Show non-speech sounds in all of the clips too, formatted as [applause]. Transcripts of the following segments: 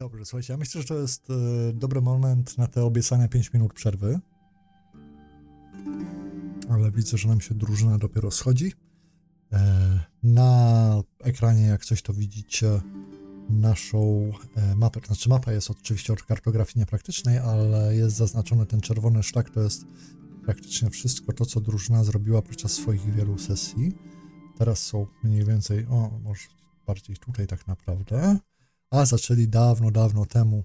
Dobrze, słuchajcie, ja myślę, że to jest e, dobry moment na te obiecane 5 minut przerwy. Ale widzę, że nam się drużyna dopiero schodzi. E, na ekranie, jak coś, to widzicie naszą e, mapę. Znaczy, mapa jest oczywiście od kartografii niepraktycznej, ale jest zaznaczony ten czerwony szlak. To jest praktycznie wszystko to, co drużyna zrobiła podczas swoich wielu sesji. Teraz są mniej więcej, o, może bardziej tutaj tak naprawdę. A zaczęli dawno, dawno temu.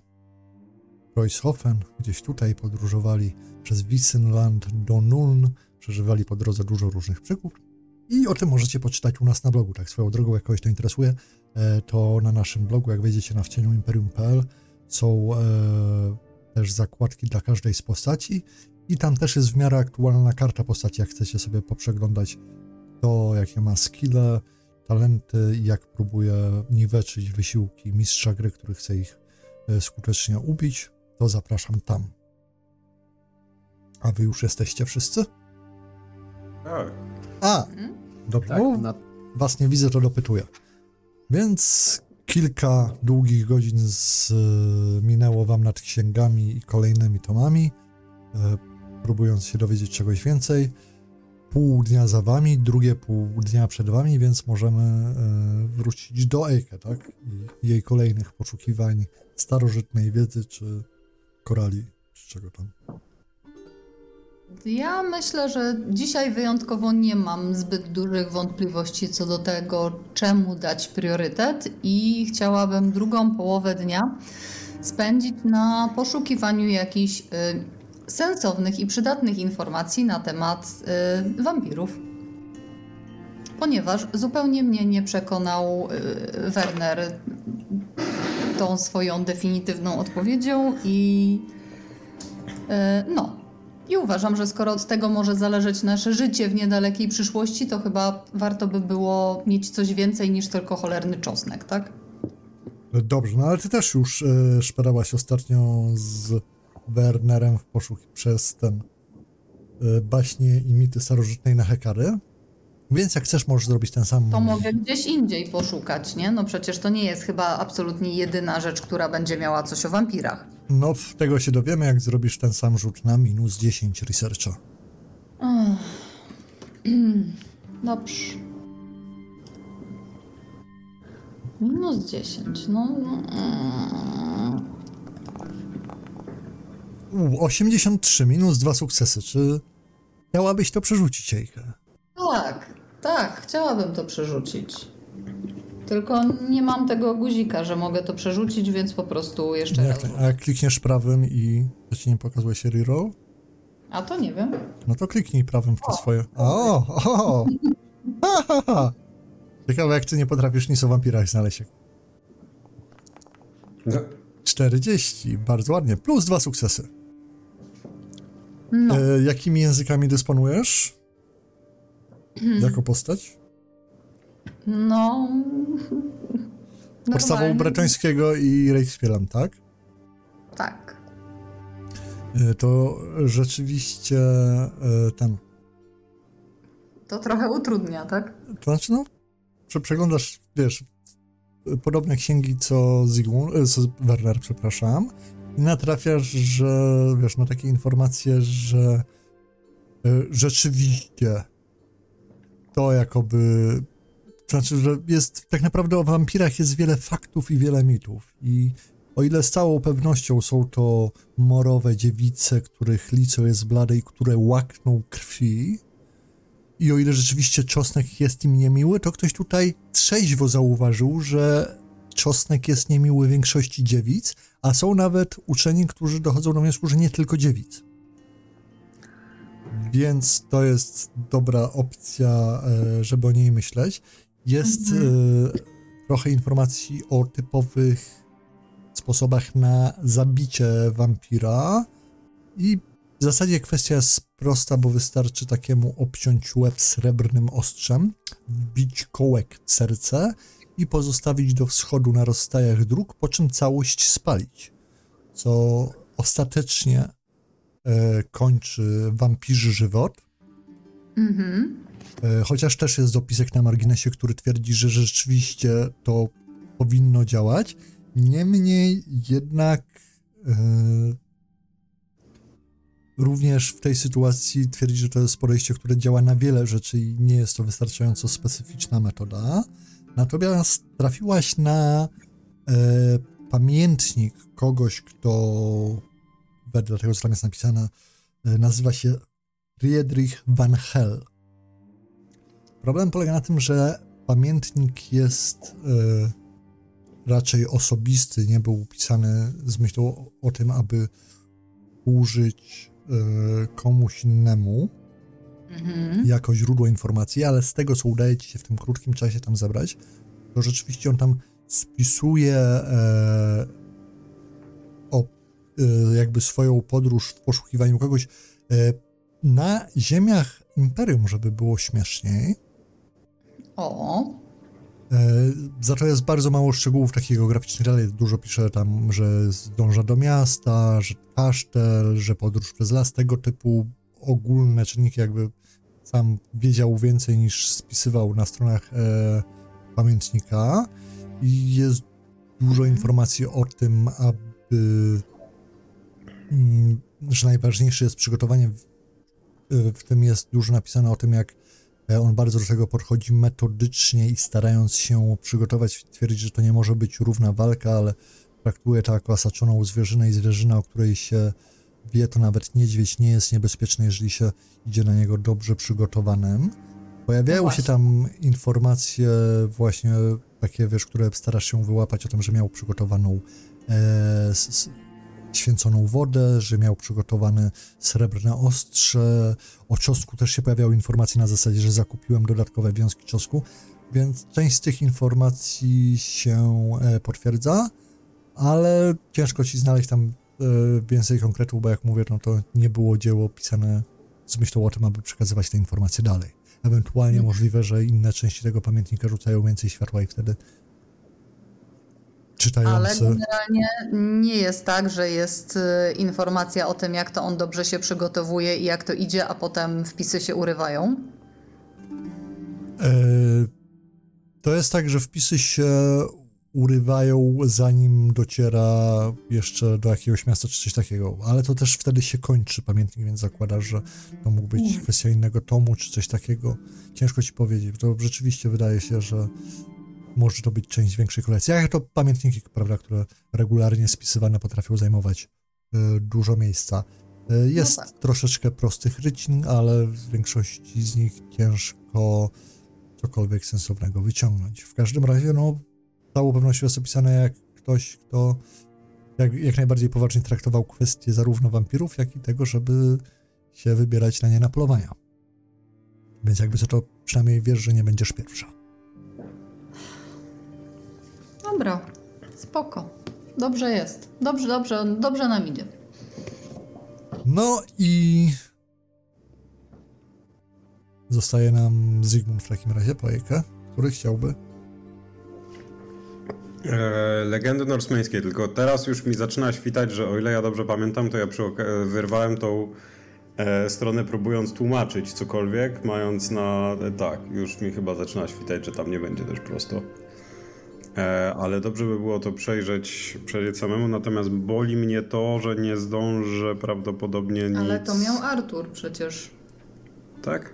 Kreuzhofen, gdzieś tutaj podróżowali przez Wissenland do Nuln, przeżywali po drodze dużo różnych przygód. I o tym możecie poczytać u nas na blogu. Tak swoją drogą, jak kogoś to interesuje, e, to na naszym blogu, jak wejdziecie na wcieniuimperium.pl, są e, też zakładki dla każdej z postaci i tam też jest w miarę aktualna karta postaci, jak chcecie sobie poprzeglądać to, jakie ma skille, talenty i jak próbuje niweczyć wysiłki mistrza gry, który chce ich e, skutecznie ubić, to zapraszam tam. A wy już jesteście wszyscy? Tak. A, dobrze. Tak, na, was nie widzę, to dopytuję. Więc kilka długich godzin z, minęło wam nad księgami i kolejnymi tomami, e, próbując się dowiedzieć czegoś więcej. Pół dnia za wami, drugie pół dnia przed wami, więc możemy e, wrócić do Eike, tak? I jej kolejnych poszukiwań starożytnej wiedzy, czy korali, czy czego tam. Ja myślę, że dzisiaj wyjątkowo nie mam zbyt dużych wątpliwości co do tego, czemu dać priorytet i chciałabym drugą połowę dnia spędzić na poszukiwaniu jakichś y, sensownych i przydatnych informacji na temat y, wampirów. Ponieważ zupełnie mnie nie przekonał y, Werner tą swoją definitywną odpowiedzią i y, no, i uważam, że skoro od tego może zależeć nasze życie w niedalekiej przyszłości, to chyba warto by było mieć coś więcej niż tylko cholerny czosnek, tak? Dobrze, no ale ty też już e, szperałaś ostatnio z Wernerem w poszuk przez ten e, baśnie i mity starożytnej na Hekary. Więc jak chcesz, możesz zrobić ten sam. To mogę gdzieś indziej poszukać, nie? No przecież to nie jest chyba absolutnie jedyna rzecz, która będzie miała coś o wampirach. No, tego się dowiemy, jak zrobisz ten sam rzut na minus 10 researcha. [clears throat] Dobrze. Minus 10, no. no mm. U, 83, minus dwa sukcesy. Czy chciałabyś to przerzucić, Ejkę? Tak, tak, chciałabym to przerzucić. Tylko nie mam tego guzika, że mogę to przerzucić, więc po prostu jeszcze Jak, raz. a jak klikniesz prawym i to ci nie pokazuje się reroll, A to nie wiem. no to kliknij prawym w to swoje. O, o! Ha, ha, ha. Ciekawe, jak ty nie potrafisz nic o wampirach znaleźć. No, 40, bardzo ładnie. Plus dwa sukcesy. No, E, jakimi językami dysponujesz? Jako postać? no. [laughs] Podstawą bretońskiego i Reichspielam, tak? Tak. E, to rzeczywiście e, ten. To trochę utrudnia, tak? To znaczy, no, że przeglądasz, wiesz, podobne księgi co Zygmunt, e, co Werner, przepraszam, natrafiasz, że, wiesz, na takie informacje, że e, rzeczywiście to jakoby, znaczy, że jest, tak naprawdę o wampirach jest wiele faktów i wiele mitów. I o ile z całą pewnością są to morowe dziewice, których lico jest blade i które łakną krwi, i o ile rzeczywiście czosnek jest im niemiły, to ktoś tutaj trzeźwo zauważył, że czosnek jest niemiły większości dziewic, a są nawet uczeni, którzy dochodzą do wniosku, że nie tylko dziewic. Więc to jest dobra opcja, e, żeby o niej myśleć. Jest e, trochę informacji o typowych sposobach na zabicie wampira i w zasadzie kwestia jest prosta, bo wystarczy takiemu obciąć łeb srebrnym ostrzem, wbić kołek w serce i pozostawić do wschodu na rozstajach dróg, po czym całość spalić. Co ostatecznie e, kończy wampirzy żywot. Mhm. E, chociaż też jest dopisek na marginesie, który twierdzi, że rzeczywiście to powinno działać. Niemniej jednak e, również w tej sytuacji twierdzi, że to jest podejście, które działa na wiele rzeczy i nie jest to wystarczająco specyficzna metoda. Natomiast trafiłaś na e, pamiętnik kogoś, kto wedle tego, co tam jest napisane, e, nazywa się Friedrich van Hel. Problem polega na tym, że pamiętnik jest e, raczej osobisty, nie był pisany z myślą o, o tym, aby służyć e, komuś innemu Mhm. jako źródło informacji, ale z tego, co udaje ci się w tym krótkim czasie tam zebrać, to rzeczywiście on tam spisuje e, o e, jakby swoją podróż w poszukiwaniu kogoś e, na ziemiach Imperium, żeby było śmieszniej. O, E, za to jest bardzo mało szczegółów takich geograficznych, ale dużo pisze tam, że zdąża do miasta, że kasztel, że podróż przez las, tego typu ogólne czynniki, jakby sam wiedział więcej niż spisywał na stronach e, pamiętnika i jest dużo informacji o tym, aby mm, że najważniejsze jest przygotowanie w, w tym jest dużo napisane o tym, jak E, On bardzo do tego podchodzi metodycznie i starając się przygotować, twierdzi, że to nie może być równa walka, ale traktuje to jako asaczoną zwierzynę i zwierzyna, o której się wie, to nawet niedźwiedź nie jest niebezpieczny, jeżeli się idzie na niego dobrze przygotowanym. Pojawiają No się tam informacje właśnie takie, wiesz, które starasz się wyłapać o tym, że miał przygotowaną e, s, s, święconą wodę, że miał przygotowane srebrne ostrze. O czosnku też się pojawiały informacje na zasadzie, że zakupiłem dodatkowe wiązki czosnku, więc część z tych informacji się e, potwierdza, ale ciężko ci znaleźć tam więcej konkretów, bo jak mówię, no to nie było dzieło pisane z myślą o tym, aby przekazywać te informacje dalej. Ewentualnie Mhm. możliwe, że inne części tego pamiętnika rzucają więcej światła i wtedy ale czytający... generalnie nie jest tak, że jest y, informacja o tym, jak to on dobrze się przygotowuje i jak to idzie, a potem wpisy się urywają. E, To jest tak, że wpisy się urywają, zanim dociera jeszcze do jakiegoś miasta czy coś takiego, ale to też wtedy się kończy pamiętnik, więc zakładasz, że to mógł być Mm. kwestia innego tomu czy coś takiego. Ciężko ci powiedzieć, to rzeczywiście wydaje się, że może to być część większej kolekcji. Jak to pamiętniki, prawda, które regularnie spisywane potrafią zajmować e, dużo miejsca. E, Jest tak. troszeczkę prostych rycin, ale w większości z nich ciężko cokolwiek sensownego wyciągnąć. W każdym razie, no, całą pewnością jest opisane jak ktoś, kto jak, jak najbardziej poważnie traktował kwestie zarówno wampirów, jak i tego, żeby się wybierać na nie na polowania. Więc jakby co to przynajmniej wiesz, że nie będziesz pierwsza. Dobra, spoko. Dobrze jest. Dobrze, dobrze, dobrze nam idzie. No i zostaje nam Zygmunt w takim razie, pojeka, który chciałby. E, legendy norsmeńskie, tylko teraz już mi zaczyna świtać, że o ile ja dobrze pamiętam, to ja wyrwałem tą e, stronę próbując tłumaczyć cokolwiek, mając na... E, tak, już mi chyba zaczyna świtać, że tam nie będzie też prosto. E, ale dobrze by było to przejrzeć, przejrzeć samemu, natomiast boli mnie to, że nie zdążę prawdopodobnie nic... Ale to miał Artur przecież. Tak?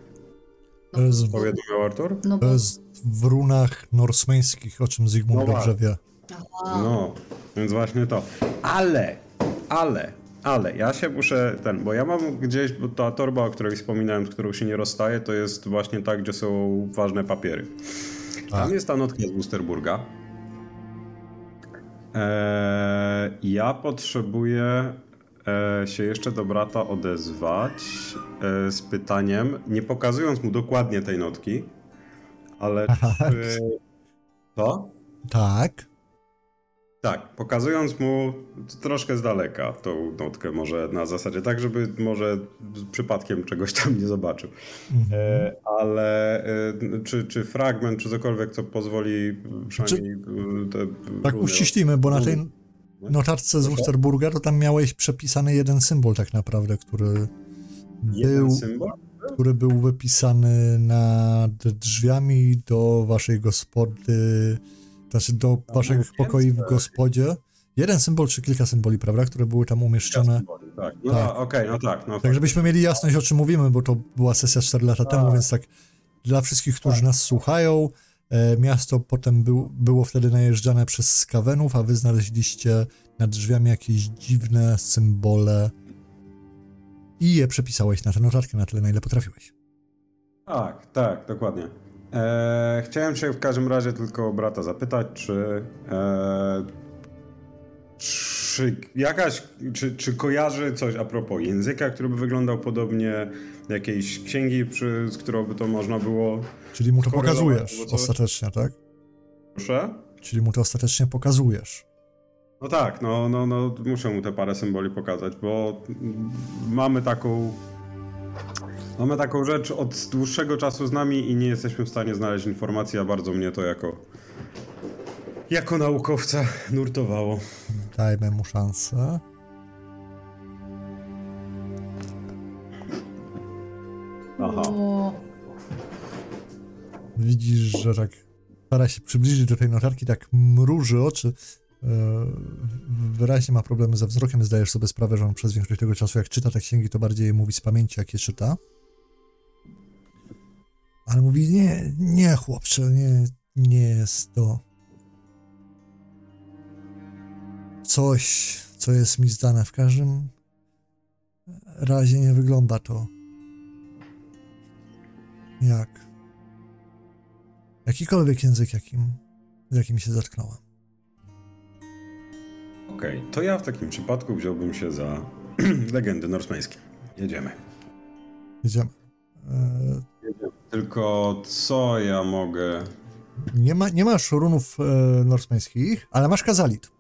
To jest, Powiadomił Artur? No to bo... jest w runach norsmeńskich, o czym Zygmunt No dobrze wie. Aha. No, więc właśnie to. Ale, ale, ale, ja się muszę ten, bo ja mam gdzieś, bo ta torba, o której wspominałem, z którą się nie rozstaje, to jest właśnie ta, gdzie są ważne papiery. Tam Tak. jest ta notka z Wusterburga. Eee, ja potrzebuję się jeszcze do brata odezwać e, z pytaniem, nie pokazując mu dokładnie tej notki, ale Tak. czy... Co? Tak. Tak, pokazując mu troszkę z daleka tą notkę, może na zasadzie tak, żeby może przypadkiem czegoś tam nie zobaczył. Mhm. E, ale e, czy, czy fragment, czy cokolwiek, co pozwoli przynajmniej e, te Tak runy- uściślimy, bo na tej notatce z? Wusterburga to tam miałeś przepisany jeden symbol tak naprawdę, który Jeden był, symbol? który był wypisany nad drzwiami do waszej gospody Znaczy do waszych więc, pokoi w gospodzie. Jeden symbol czy kilka symboli, prawda, które były tam umieszczone. Tak, no Tak. tak. okej, no tak. No Tak, żebyśmy mieli jasność, o czym mówimy, bo to była sesja 4 lata temu, więc tak dla wszystkich, którzy nas słuchają, miasto potem był, było wtedy najeżdżane przez skawenów, a wy znaleźliście nad drzwiami jakieś dziwne symbole i je przepisałeś na tę notatkę na tyle, na ile potrafiłeś. Tak, tak, dokładnie. E, chciałem się w każdym razie tylko brata zapytać, czy, e, czy jakaś, czy, czy kojarzy coś a propos języka, który by wyglądał podobnie, jakiejś księgi, przy, z którą by to można było, Czyli mu to pokazujesz coś? ostatecznie, tak? proszę? Czyli mu to ostatecznie pokazujesz. No tak, no, no, no muszę mu te parę symboli pokazać, bo mamy taką. Mamy taką rzecz od dłuższego czasu z nami i nie jesteśmy w stanie znaleźć informacji, a bardzo mnie to jako. jako naukowca nurtowało. Dajmy mu szansę. Aha. Widzisz, że tak stara się przybliżyć do tej notatki, tak mruży oczy. e, Wyraźnie ma problemy ze wzrokiem. Zdajesz sobie sprawę, że on przez większość tego czasu, jak czyta te księgi, to bardziej mówi z pamięci, jak je czyta. Ale mówi, nie, nie chłopcze, nie, nie jest to coś, co jest mi zdane. W każdym razie nie wygląda to jak jakikolwiek język, jakim, z jakim się zetknąłem. Okej, to ja w takim przypadku wziąłbym się za [clears throat] legendy norsemeńskie. Jedziemy. Jedziemy. Tylko co ja mogę. nie, ma, nie masz runów e, ale masz kazalit.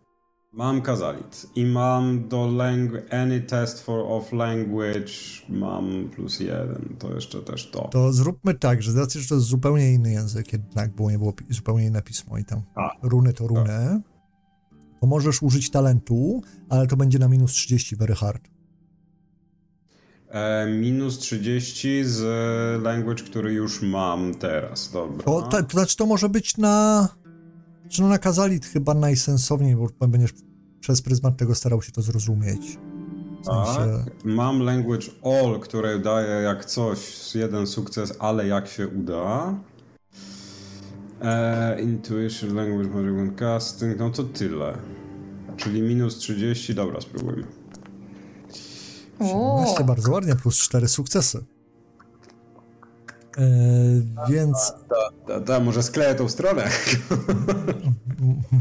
Mam kazalit i mam do langu- any test for of language mam plus jeden, to jeszcze też to. To zróbmy tak, że z racji, że to jest zupełnie inny język, jednak było, nie było zupełnie inne pismo i tam A. runy to runy, to możesz użyć talentu, ale to będzie na minus 30 very hard. E, minus 30 z language, który już mam teraz, dobra. To, to, to znaczy to może być na... Czy no na kazalit chyba najsensowniej, bo będziesz przez pryzmat tego starał się to zrozumieć. W sensie, Tak, mam language all, które daje jak coś jeden sukces, ale jak się uda. E, intuition, language, magic casting, no to tyle. Czyli minus 30, dobra, spróbujmy. o, 17 bardzo ładnie, plus 4 sukcesy. E, więc Da, da, może skleję tą stronę.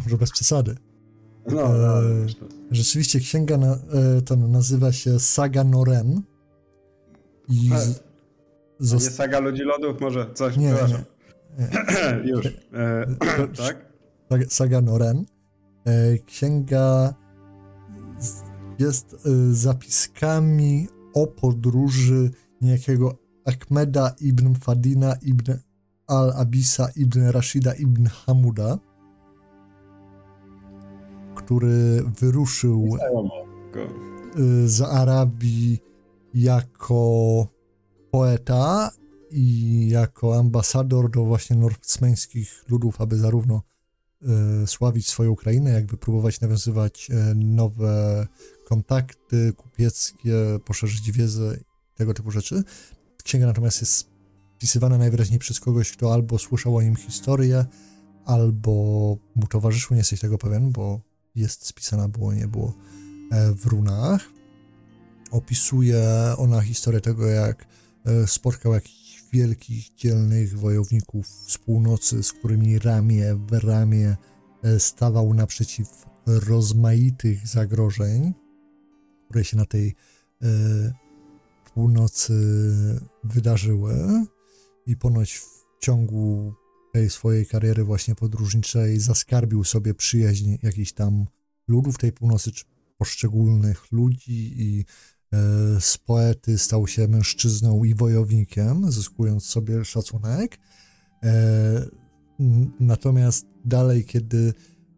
może bez przesady. No, Eee, no, Rzeczywiście księga na, e, ta nazywa się Saga Noren. I Ale- z, nie zost- saga ludzi lodów, może coś, Nie, przepraszam. nie. [clears throat] Już. E, [clears throat] tak? Saga- Noren. E, Księga jest e, zapiskami o podróży niejakiego Ahmeda ibn Fadina ibn al-Abisa ibn Rashida ibn Hamuda, który wyruszył y, z Arabii jako poeta i jako ambasador do właśnie norsemeńskich ludów, aby zarówno y, sławić swoją krainę, jakby próbować nawiązywać y, nowe kontakty kupieckie, poszerzyć wiedzę, tego typu rzeczy. Księga natomiast jest spisywana najwyraźniej przez kogoś, kto albo słyszał o nim historię, albo mu towarzyszył, nie jesteś tego pewien, bo jest spisana, było, nie było e, w runach. Opisuje ona historię tego, jak e, spotkał jakichś wielkich, dzielnych wojowników z północy, z którymi ramię w ramię e, stawał naprzeciw rozmaitych zagrożeń, które się na tej północy wydarzyły i ponoć w ciągu tej swojej kariery właśnie podróżniczej zaskarbił sobie przyjaźń jakichś tam ludów tej północy, czy poszczególnych ludzi i e, z poety stał się mężczyzną i wojownikiem, zyskując sobie szacunek. E, natomiast dalej, kiedy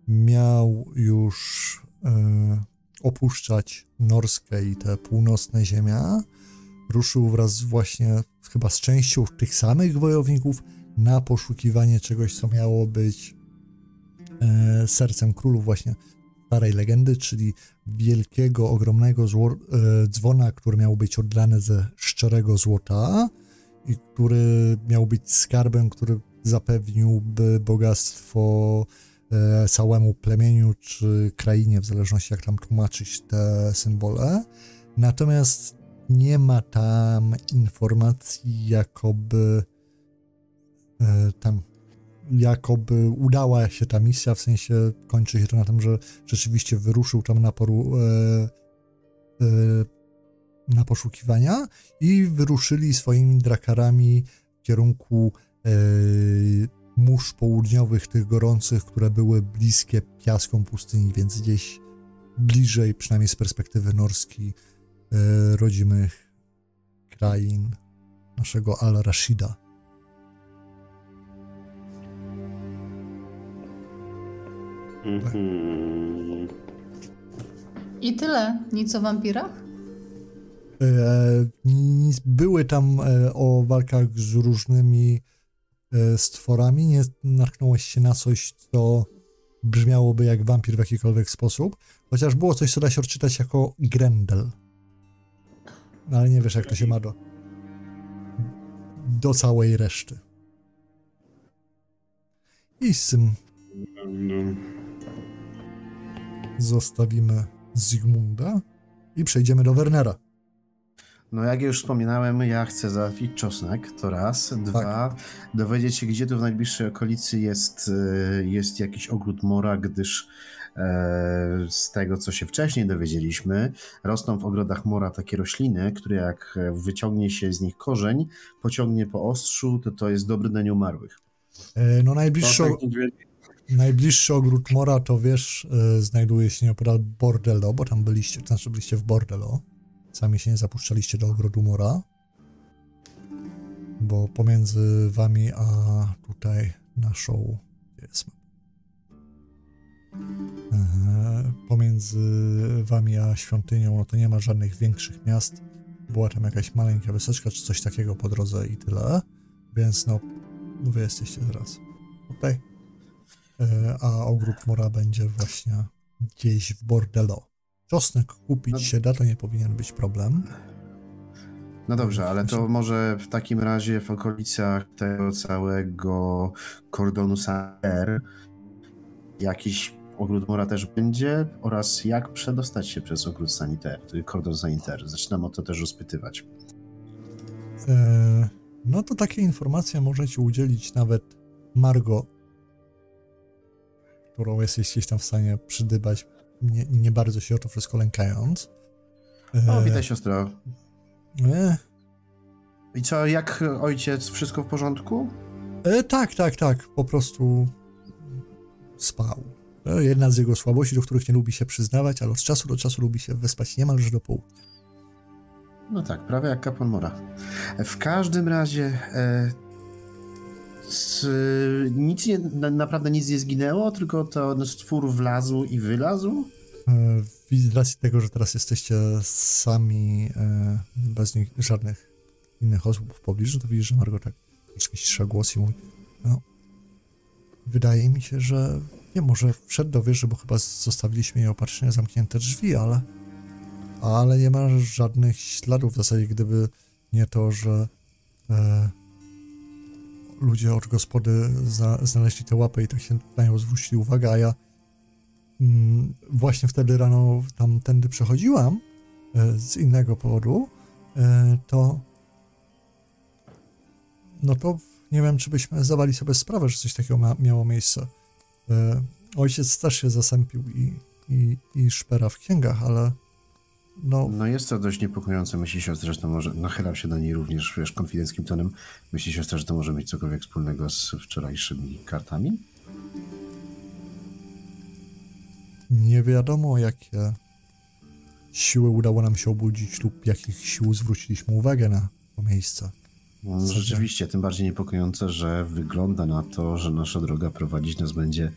miał już e, opuszczać Norskę i te północne ziemia, ruszył wraz właśnie chyba z częścią tych samych wojowników na poszukiwanie czegoś, co miało być e, sercem królów właśnie starej legendy, czyli wielkiego, ogromnego zło, e, dzwona, który miał być oddany ze szczerego złota i który miał być skarbem, który zapewniłby bogactwo e, całemu plemieniu czy krainie, w zależności jak tam tłumaczyć te symbole. Natomiast nie ma tam informacji, jakoby e, tam jakoby udała się ta misja, w sensie kończy się to na tym, że rzeczywiście wyruszył tam na poru, e, e, na poszukiwania i wyruszyli swoimi drakarami w kierunku e, mórz południowych, tych gorących, które były bliskie piaskom pustyni, więc gdzieś bliżej, przynajmniej z perspektywy norskiej, rodzimych krain naszego Al-Rashida. Mhm. I tyle. Nic o wampirach? E, ni- były tam e, o walkach z różnymi e, stworami. Nie natknąłeś się na coś, co brzmiałoby jak wampir w jakikolwiek sposób, chociaż było coś, co da się odczytać jako Grendel. No, ale nie wiesz, jak to się ma do, do całej reszty. I z tym zostawimy Zygmunda i przejdziemy do Wernera. No jak już wspominałem, ja chcę załatwić czosnek, to raz. Dwa, dowiedzieć się, gdzie tu w najbliższej okolicy jest, e, jest jakiś ogród mora, gdyż z tego, co się wcześniej dowiedzieliśmy, rosną w ogrodach mora takie rośliny, które jak wyciągnie się z nich korzeń, pociągnie po ostrzu, to to jest dobry na nieumarłych. E, No najbliższy, niedźwiedzi. Najbliższy ogród Mora to wiesz, y, znajduje się nieopodal Bordello, bo tam byliście, to znaczy byliście w Bordello. Sami się nie zapuszczaliście do ogrodu Mora. Bo pomiędzy wami a tutaj naszą. jest? E, Pomiędzy wami a świątynią, no to nie ma żadnych większych miast. Była tam jakaś maleńka wyseczka czy coś takiego po drodze i tyle. Więc no, wy jesteście teraz tutaj. E, a ogród Mora będzie właśnie gdzieś w Bordello. Czosnek kupić No- się da, to nie powinien być problem. No dobrze, ale to może w takim razie w okolicach tego całego kordonu Saner jakiś ogród mora też będzie oraz jak przedostać się przez ogród saniter, kordon saniter. Zaczynam o to też rozpytywać. E, no to takie informacje możecie udzielić nawet Margo, którą jesteś gdzieś tam w stanie przydybać, nie, nie bardzo się o to wszystko lękając. E, O, witaj siostro. E, I co, jak ojciec, wszystko w porządku? e, tak, tak, tak, po prostu spał. E, jedna z jego słabości, do których nie lubi się przyznawać, ale od czasu do czasu lubi się wyspać niemalże do południa. No tak, prawie jak kapłan mora. W każdym razie e, z, nic nie, na, naprawdę nic nie zginęło, tylko to stwór wlazł i wylazł. E, Z racji tego, że teraz jesteście sami, e, bez nich, żadnych innych osób w pobliżu, to widzisz, że Margo tak troszkę cisza głos i mówi, no, wydaje mi się, że nie, może wszedł do wieży, bo chyba zostawiliśmy nieopatrznie zamknięte drzwi, ale ale nie ma żadnych śladów w zasadzie, gdyby nie to, że e, ludzie od gospody zna, znaleźli te łapy i tak się na nią zwrócili uwagę, a ja mm, właśnie wtedy rano tamtędy przechodziłam e, z innego powodu, e, to no to nie wiem, czy byśmy zdawali sobie sprawę, że coś takiego ma, miało miejsce. E, ojciec też się zasępił i, i, i szpera w księgach, ale no, No jest to dość niepokojące. Myśli siostra, że to może, nachylam się do niej również, wiesz, konfidenckim tonem. Myśli siostra, że to może mieć cokolwiek wspólnego z wczorajszymi kartami? nie wiadomo, jakie siły udało nam się obudzić lub jakich sił zwróciliśmy uwagę na to miejsce. No, rzeczywiście, tym bardziej niepokojące, że wygląda na to, że nasza droga prowadzić nas będzie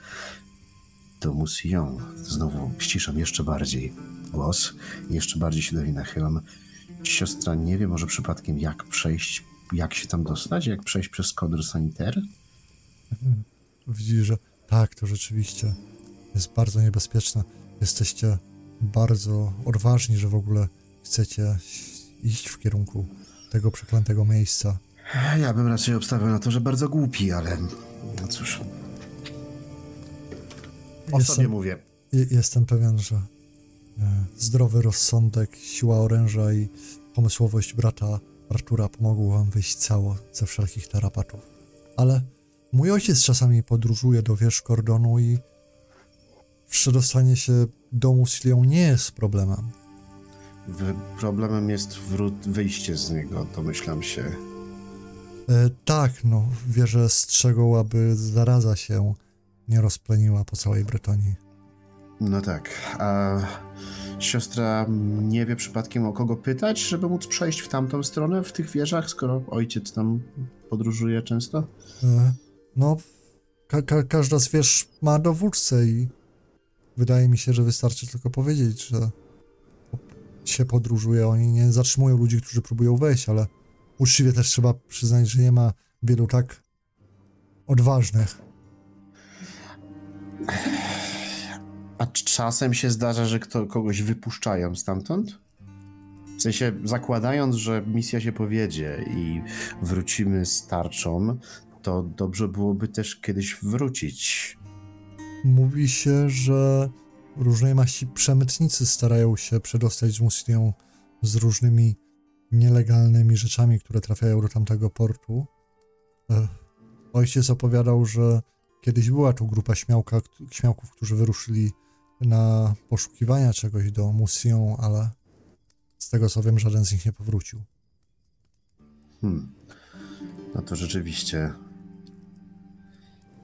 do Musillon. Znowu ściszam jeszcze bardziej głos, jeszcze bardziej się do niej nachylam. Siostra nie wie może przypadkiem jak przejść, jak się tam dostać, jak przejść przez kodr saniter? Widzisz, że Tak, to rzeczywiście jest bardzo niebezpieczne. Jesteście bardzo odważni, że w ogóle chcecie iść w kierunku tego przeklętego miejsca. Ja bym raczej obstawiał na to, że bardzo głupi, ale no cóż. O Jestem- sobie mówię. Je- Jestem pewien, że e, zdrowy rozsądek, siła oręża i pomysłowość brata Artura pomogą wam wyjść cało ze wszelkich tarapatów. Ale mój ojciec czasami podróżuje do wież Kordonu i przedostanie się do Muslią nie jest problemem. Problemem jest wyjście z niego, domyślam się. E, tak, no, wieże strzegą, aby zaraza się nie rozpleniła po całej Bretonii. No tak. A siostra nie wie przypadkiem o kogo pytać, żeby móc przejść w tamtą stronę w tych wieżach, skoro ojciec tam podróżuje często? E, No, ka ka każda z wież ma dowódcę i wydaje mi się, że wystarczy tylko powiedzieć, że się podróżuje. Oni nie zatrzymują ludzi, którzy próbują wejść, ale uczciwie też trzeba przyznać, że nie ma wielu tak odważnych. A czasem się zdarza, że kto, kogoś wypuszczają stamtąd? W sensie, zakładając, że misja się powiedzie i wrócimy z tarczą, to dobrze byłoby też kiedyś wrócić. Mówi się, że różnej maści przemytnicy starają się przedostać z Muslią z różnymi nielegalnymi rzeczami, które trafiają do tamtego portu. Ojciec opowiadał, że kiedyś była tu grupa śmiałka, śmiałków, którzy wyruszyli na poszukiwania czegoś do Muslią, ale z tego co wiem, żaden z nich nie powrócił. Hmm. No to rzeczywiście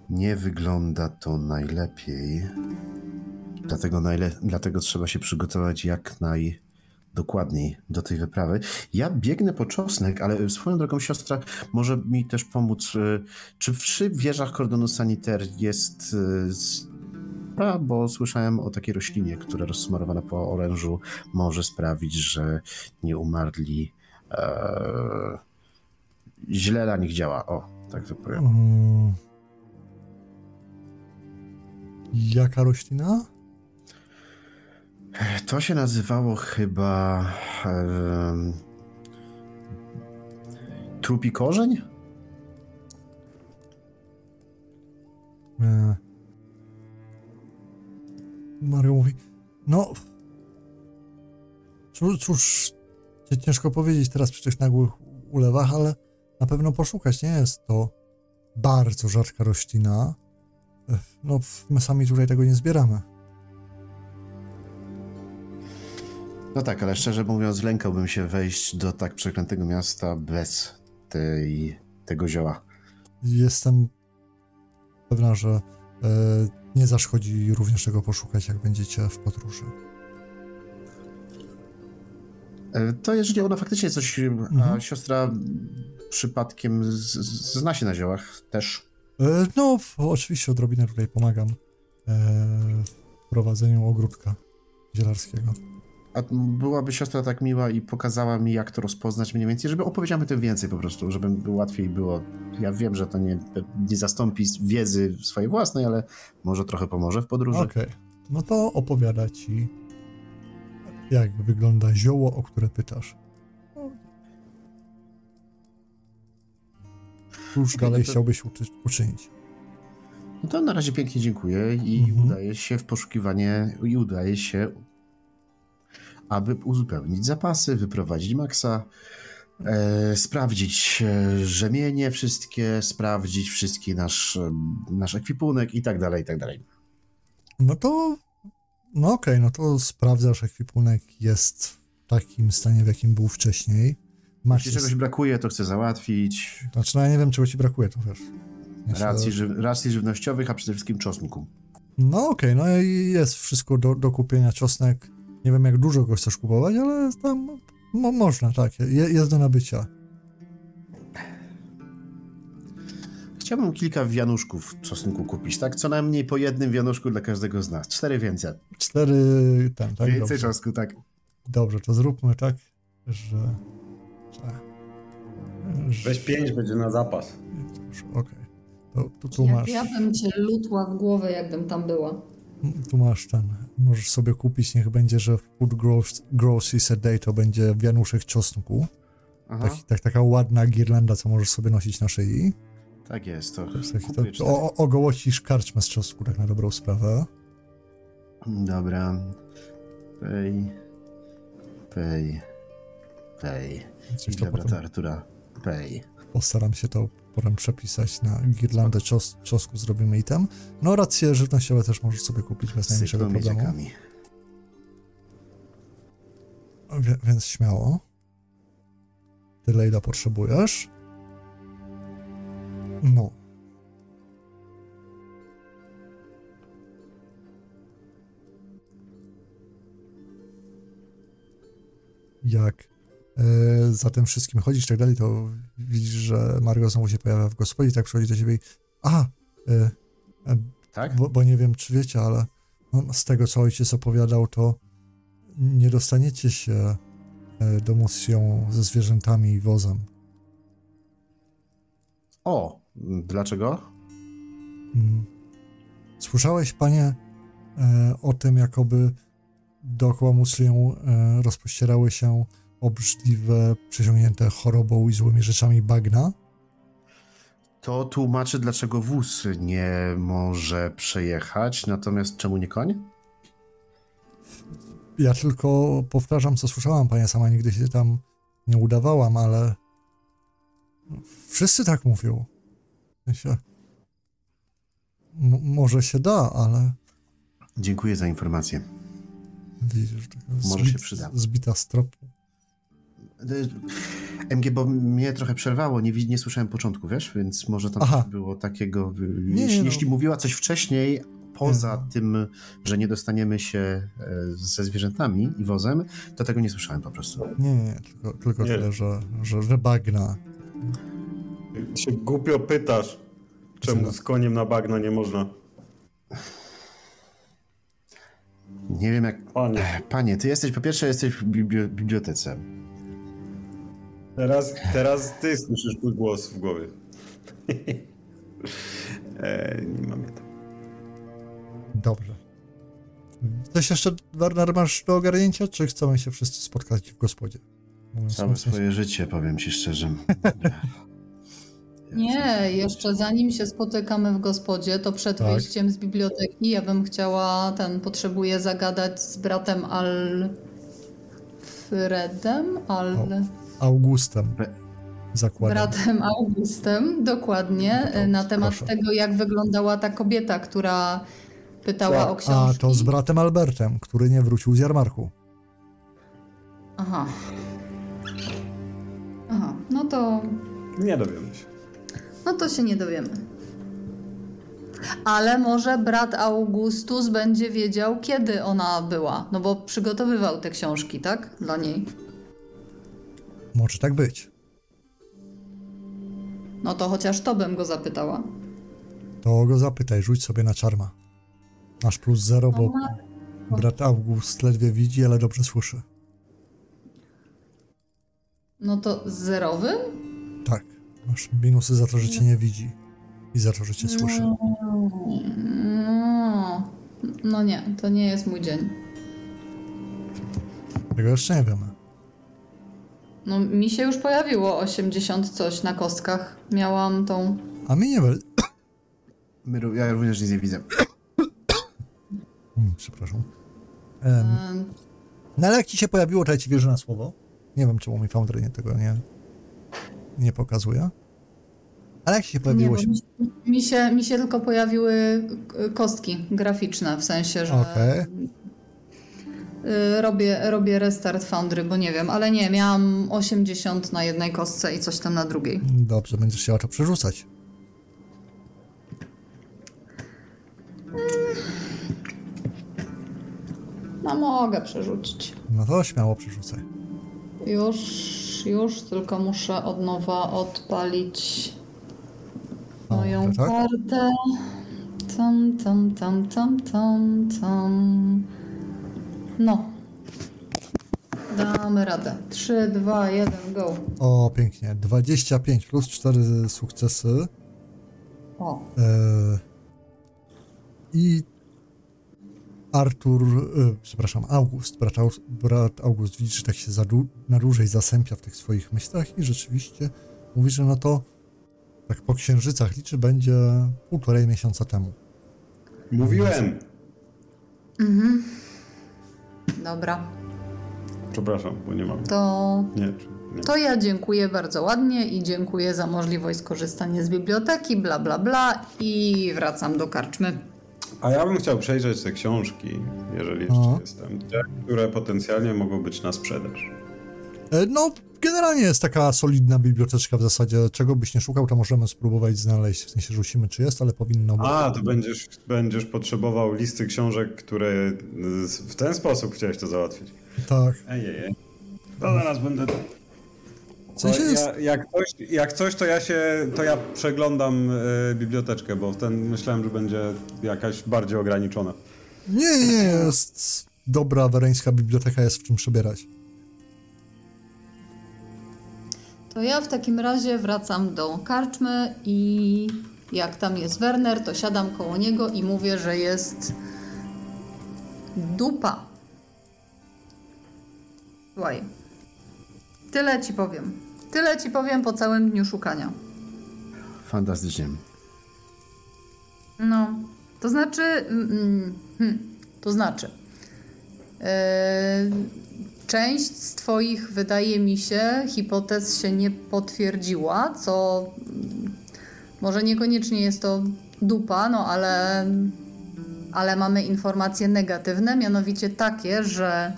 nie wygląda to najlepiej. Dlatego, najle- dlatego trzeba się przygotować jak najdokładniej do tej wyprawy. Ja biegnę po czosnek, ale swoją drogą siostra może mi też pomóc. y, Czy przy wieżach kordonu saniter jest. A, bo słyszałem o takiej roślinie, która rozsmarowana po orężu może sprawić, że nie umarli. E, źle na nich działa. O, tak to powiem. Mm. Jaka roślina? To się nazywało chyba. em, trupi korzeń? Nie. Mario mówi, no cóż, cóż, ciężko powiedzieć teraz przy tych nagłych ulewach, ale na pewno poszukać. Nie jest to bardzo rzadka roślina. Ech, No, my sami tutaj tego nie zbieramy. No tak, ale szczerze mówiąc, lękałbym się wejść do tak przeklętego miasta bez tej, tego zioła. Jestem pewna, że e, nie zaszkodzi również tego poszukać, jak będziecie w podróży. E, To jeżeli ona faktycznie coś. A Mhm. siostra przypadkiem z, z, zna się na ziołach też. E, no, oczywiście odrobinę tutaj pomagam e, w prowadzeniu ogródka zielarskiego. A byłaby siostra tak miła i pokazała mi, jak to rozpoznać mniej więcej, żeby opowiedziała mi tym więcej po prostu, żeby łatwiej było. Ja wiem, że to nie, nie zastąpi wiedzy swojej własnej, ale może trochę pomoże w podróży. Okej, no to opowiada ci, jak wygląda zioło, o które pytasz. No. Cóż Okej, dalej no to- chciałbyś uczy- uczynić? No to na razie pięknie dziękuję i Mhm. udaje się w poszukiwanie, i udaje się, aby uzupełnić zapasy, wyprowadzić maksa, e, sprawdzić e, rzemienie wszystkie, sprawdzić wszystki nasz, e, nasz ekwipunek i tak dalej, i tak dalej. No to, no okej, no to sprawdzasz, ekwipunek jest w takim stanie, w jakim był wcześniej. Masz, Jeśli czegoś brakuje, to chcę załatwić. znaczy, no ja nie wiem, czego ci brakuje, to wiesz. Myślę- Racji, ży, racji żywnościowych, a przede wszystkim czosnku. No okej, no i jest wszystko do, do kupienia, czosnek. Nie wiem, jak dużo go chcesz kupować, ale tam mo, można, tak, je, jest do nabycia. Chciałbym kilka wianuszków czosnku kupić, tak? Co najmniej po jednym wianuszku dla każdego z nas. Cztery więcej. Cztery, ten, tak, więcej dobrze. czosnku, tak. Dobrze, to zróbmy tak, że... że, Weź pięć, będzie na zapas. Okej. To To, to tu Jak masz, ja bym cię lutła w głowę, jakbym tam była. tu masz ten, możesz sobie kupić, niech będzie, że food groceries a day to będzie wianuszek czosnku. Taki, tak, taka ładna girlanda, co możesz sobie nosić na szyi. tak jest, to To jest taki, to, to, o, ogołocisz karczmę z czosnku, tak na dobrą sprawę. Dobra. Coś I to dobra, potem to Artura. Pay. postaram się to potem przepisać na girlandę czos, czosku, zrobimy i tam. No racje żywnościowe też możesz sobie kupić bez najmniejszego problemu. Wie, więc śmiało. Tyle, ile potrzebujesz. No. Jak za tym wszystkim chodzisz i tak dalej, to widzisz, że Margo znowu się pojawia w gospodzie, tak przychodzi do ciebie i a, e, e, Tak? bo, bo nie wiem, czy wiecie, ale no, z tego, co ojciec opowiadał, to nie dostaniecie się e, do museum ze zwierzętami i wozem. O, dlaczego? Mm. Słyszałeś, panie, o tym, jakoby dookoła e, rozpościerały się obrzydliwe, przesiągnięte chorobą i złymi rzeczami bagna? To tłumaczy, dlaczego wóz nie może przejechać, natomiast czemu nie koń? Ja tylko powtarzam, co słyszałam, panie, sama nigdy się tam nie udawałam, ale wszyscy tak mówią. W sensie, m- może się da, ale Dziękuję za informację. widzisz, taka Może się przyda. zbita z tropu. Y, MG, bo mnie trochę przerwało, nie, nie słyszałem początku, wiesz, więc może tam Aha. było takiego. y, Nie, jeśli, no. jeśli mówiła coś wcześniej, poza Nie. tym, że nie dostaniemy się e, ze zwierzętami i wozem, to tego nie słyszałem po prostu. Nie, nie, nie tylko, tylko Nie. tyle, że, że, że bagna. Się głupio pytasz, czemu z koniem na bagna nie można. Nie wiem jak. Panie, Panie, ty jesteś, po pierwsze, jesteś w bibli- bibliotece. Teraz, teraz ty słyszysz mój głos w głowie. [laughs] e, nie mam je tam. Dobrze. Coś jeszcze, Werner, masz do ogarnięcia, czy chcemy się wszyscy spotkać w gospodzie? Mówiąc Całe w sensie- swoje życie, powiem ci szczerze. [laughs] Nie, jeszcze zanim się spotykamy w gospodzie, to przed Tak. wyjściem z biblioteki ja bym chciała, ten, potrzebuję zagadać z bratem Alfredem, Al... O. Augustem. Zakładam. bratem Augustem, dokładnie, No to na temat proszę. tego, jak wyglądała ta kobieta, która pytała Tak, o A książki. to z bratem Albertem, który nie wrócił z jarmarku. Aha. Aha, no to, Nie dowiemy się. no to się nie dowiemy. Ale może brat Augustus będzie wiedział, kiedy ona była, no bo przygotowywał te książki, tak? Dla niej. Może tak być. No to chociaż to bym go zapytała. To go zapytaj, rzuć sobie na czarma. Masz plus zero, bo No brat August ledwie widzi, ale dobrze słyszy. No to z zerowym? Tak. Masz minusy za to, że cię nie widzi i za to, że cię słyszy. No, no nie, to nie jest mój dzień. Tego jeszcze nie wiemy. No mi się już pojawiło 80 coś na kostkach. Miałam tą... A mi nie. My Ja również nic nie widzę. Hmm, przepraszam. Em, no ale jak ci się pojawiło, to ja ci wierzę na słowo. Nie wiem, czemu mi Foundry nie tego nie, nie pokazuje. Ale jak ci się Nie, pojawiło bo się... mi, się- mi, się, tylko pojawiły kostki graficzne, w sensie, że Okej. Y, robię, robię restart Foundry, bo nie wiem, ale nie, miałam 80 na jednej kostce i coś tam na drugiej. Dobrze, będziesz chciała to przerzucać. No mogę przerzucić. No to śmiało przerzucaj. Już, już, tylko muszę od nowa odpalić moją Dobrze, tak? kartę. Tam, tam, tam, tam, tam, tam. No. Damy radę. 3, 2, 1, go. O, pięknie. 25 plus 4 sukcesy. O. E, I Artur, e, przepraszam, August, brat, brat August widzi, że tak się za na dłużej zasępia w tych swoich myślach i rzeczywiście mówi, że no to tak po księżycach liczy będzie półtorej miesiąca temu. Mówiłem! Mhm. Dobra. Przepraszam, bo nie mam. To, Nie, nie. to ja dziękuję bardzo ładnie i dziękuję za możliwość skorzystania z biblioteki, bla bla bla i wracam do karczmy. A ja bym chciał przejrzeć te książki, jeżeli jeszcze O. jestem. Te, które potencjalnie mogą być na sprzedaż. E, No, generalnie jest taka solidna biblioteczka w zasadzie. Czego byś nie szukał, to możemy spróbować znaleźć. W sensie rzucimy, czy jest, ale powinno być. A, to będziesz, będziesz potrzebował listy książek, które w ten sposób chciałeś to załatwić. Tak. Ej, ej, ej. To zaraz będę. W sensie jest... ja, jak, coś, jak coś, to ja się, to ja przeglądam e, biblioteczkę, bo ten myślałem, że będzie jakaś bardziej ograniczona. Nie, nie, jest dobra wereńska biblioteka, jest w czym przebierać. To ja w takim razie wracam do karczmy i jak tam jest Werner, to siadam koło niego i mówię, że jest dupa. Słuchaj, tyle ci powiem. Tyle ci powiem po całym dniu szukania. Fantastycznie. No, to znaczy, mm, hmm, to znaczy, yy, część z Twoich, wydaje mi się, hipotez się nie potwierdziła, co może niekoniecznie jest to dupa, no ale, ale mamy informacje negatywne, mianowicie takie, że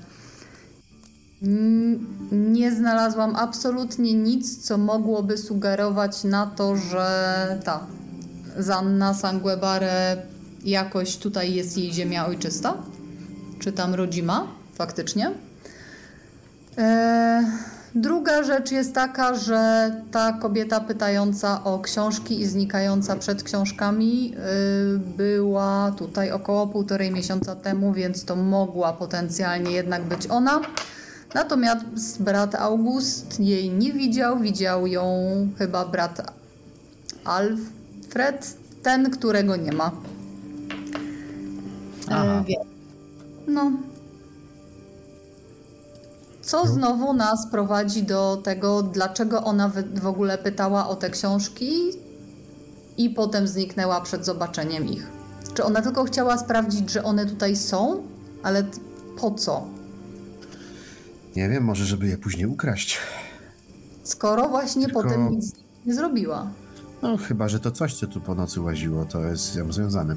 nie znalazłam absolutnie nic, co mogłoby sugerować na to, że ta Zanna Sanguebare jakoś tutaj jest jej ziemia ojczysta? Czy tam rodzima, faktycznie? E, druga rzecz jest taka, że ta kobieta pytająca o książki i znikająca przed książkami y, była tutaj około półtorej miesiąca temu, więc to mogła potencjalnie jednak być ona. Natomiast brat August jej nie widział, widział ją chyba brat Alfred, ten, którego nie ma. Aha. E, no. Co znowu nas prowadzi do tego, dlaczego ona w ogóle pytała o te książki i potem zniknęła przed zobaczeniem ich. Czy ona tylko chciała sprawdzić, że one tutaj są? Ale po co? Nie wiem, może żeby je później ukraść. Skoro właśnie Tylko- potem nic nie zrobiła. No chyba, że to coś, co tu po nocy łaziło, to jest z nią związane.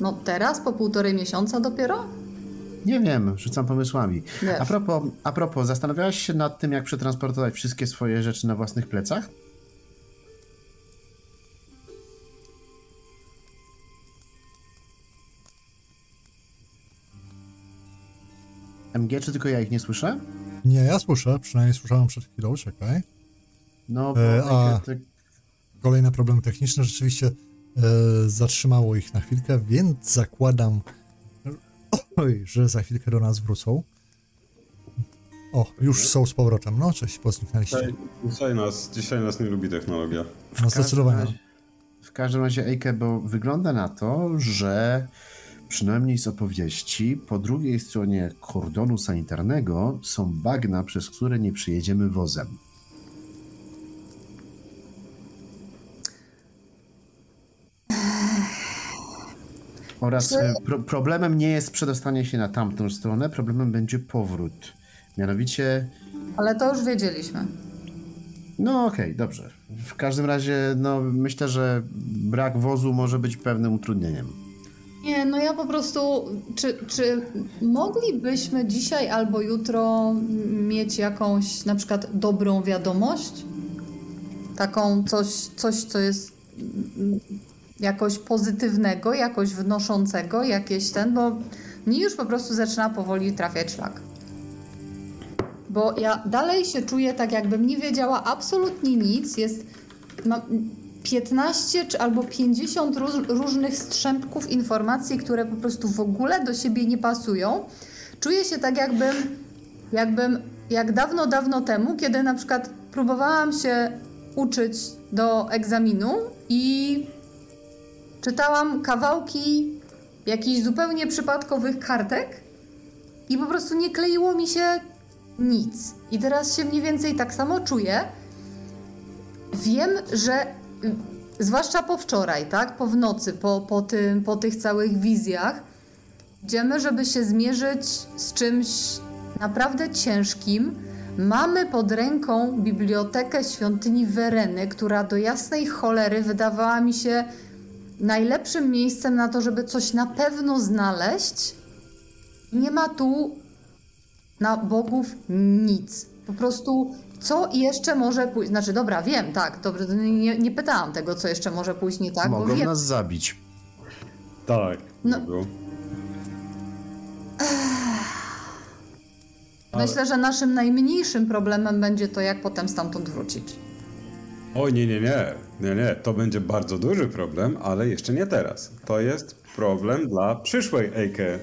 No teraz, po półtorej miesiąca dopiero? Nie wiem, rzucam pomysłami. Wiesz. A propos, a propos, zastanawiałaś się nad tym, jak przetransportować wszystkie swoje rzeczy na własnych plecach? MG, czy tylko ja ich nie słyszę? Nie, ja słyszę, przynajmniej słyszałem przed chwilą, czekaj. No, bo E, a- tak- Kolejne problemy techniczne rzeczywiście e, zatrzymało ich na chwilkę, więc zakładam, oj, że za chwilkę do nas wrócą. O, już są z powrotem. No, cześć, pozniknęliście. Dzisiaj, dzisiaj, nas, dzisiaj nas nie lubi technologia. No, zdecydowanie. razie- W każdym razie, Ejke, bo wygląda na to, że przynajmniej z opowieści, po drugiej stronie kordonu sanitarnego są bagna, przez które nie przyjedziemy wozem. Oraz e, pro problemem nie jest przedostanie się na tamtą stronę, problemem będzie powrót. Mianowicie Ale to już wiedzieliśmy. no okej, dobrze. W każdym razie, no myślę, że brak wozu może być pewnym utrudnieniem. Nie, no ja po prostu. Czy, czy moglibyśmy dzisiaj albo jutro mieć jakąś na przykład dobrą wiadomość? Taką coś, coś co jest jakoś pozytywnego, jakoś wnoszącego, jakieś ten, bo mnie już po prostu zaczyna powoli trafiać szlak. Bo ja dalej się czuję tak, jakbym nie wiedziała absolutnie nic. Jest. Mam 15 czy albo 50 róż, różnych strzępków informacji, które po prostu w ogóle do siebie nie pasują. Czuję się tak, jakbym, jakbym jak dawno, dawno temu, kiedy na przykład próbowałam się uczyć do egzaminu i czytałam kawałki jakichś zupełnie przypadkowych kartek i po prostu nie kleiło mi się nic. I teraz się mniej więcej tak samo czuję. Wiem, że y, zwłaszcza po wczoraj, tak? Po w nocy, po, po, tym, po tych całych wizjach, idziemy, żeby się zmierzyć z czymś naprawdę ciężkim. Mamy pod ręką bibliotekę świątyni Wereny, która do jasnej cholery wydawała mi się najlepszym miejscem na to, żeby coś na pewno znaleźć. Nie ma tu na bogów nic. Po prostu co jeszcze może pójść? Znaczy, dobra, wiem, tak, dobrze, nie, nie pytałam tego, co jeszcze może pójść nie tak, Mogą bo wiem. nas zabić. Tak, No. mogą. Myślę, że naszym najmniejszym problemem będzie to, jak potem stamtąd wrócić. Oj, nie, nie, nie, nie, nie, to będzie bardzo duży problem, ale jeszcze nie teraz. To jest problem dla przyszłej Eike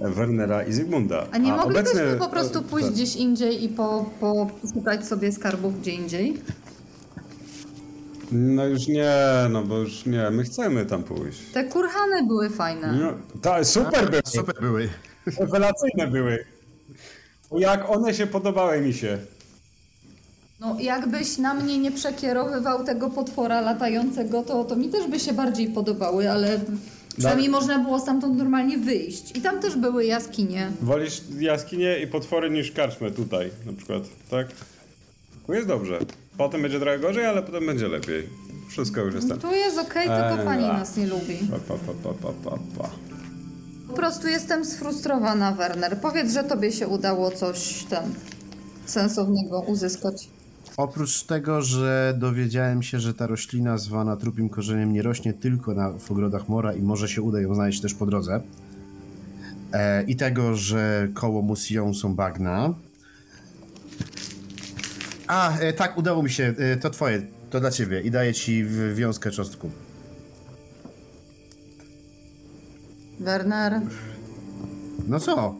Wernera i Zygmunda. A nie moglibyśmy obecnie- po prostu pójść tak. gdzieś indziej i po, po sobie skarbów gdzie indziej? No już nie, no bo już nie, my chcemy tam pójść. Te kurhany były fajne. No, ta, super były, Super były. rewelacyjne były. O, Jak one się podobały mi się. No, jakbyś na mnie nie przekierowywał tego potwora latającego, to, to mi też by się bardziej podobały, ale przynajmniej można było stamtąd normalnie wyjść. I tam też były jaskinie. Wolisz jaskinie i potwory niż karczmę tutaj na przykład, tak? Tu jest dobrze. Potem będzie trochę gorzej, ale potem będzie lepiej. Wszystko już jest tam. Tu jest okej, tylko Eee, pani nas nie lubi. Pa, pa, pa, pa, pa, pa. Po prostu jestem sfrustrowana, Werner. Powiedz, że tobie się udało coś tam sensownego uzyskać. Oprócz tego, że dowiedziałem się, że ta roślina zwana trupim korzeniem nie rośnie tylko na, w ogrodach mora i może się uda ją znaleźć też po drodze. E, I tego, że koło Musion są bagna. A, e, tak, udało mi się. E, to twoje, to dla ciebie. I daję ci w- wiązkę czosnku. Werner, No co?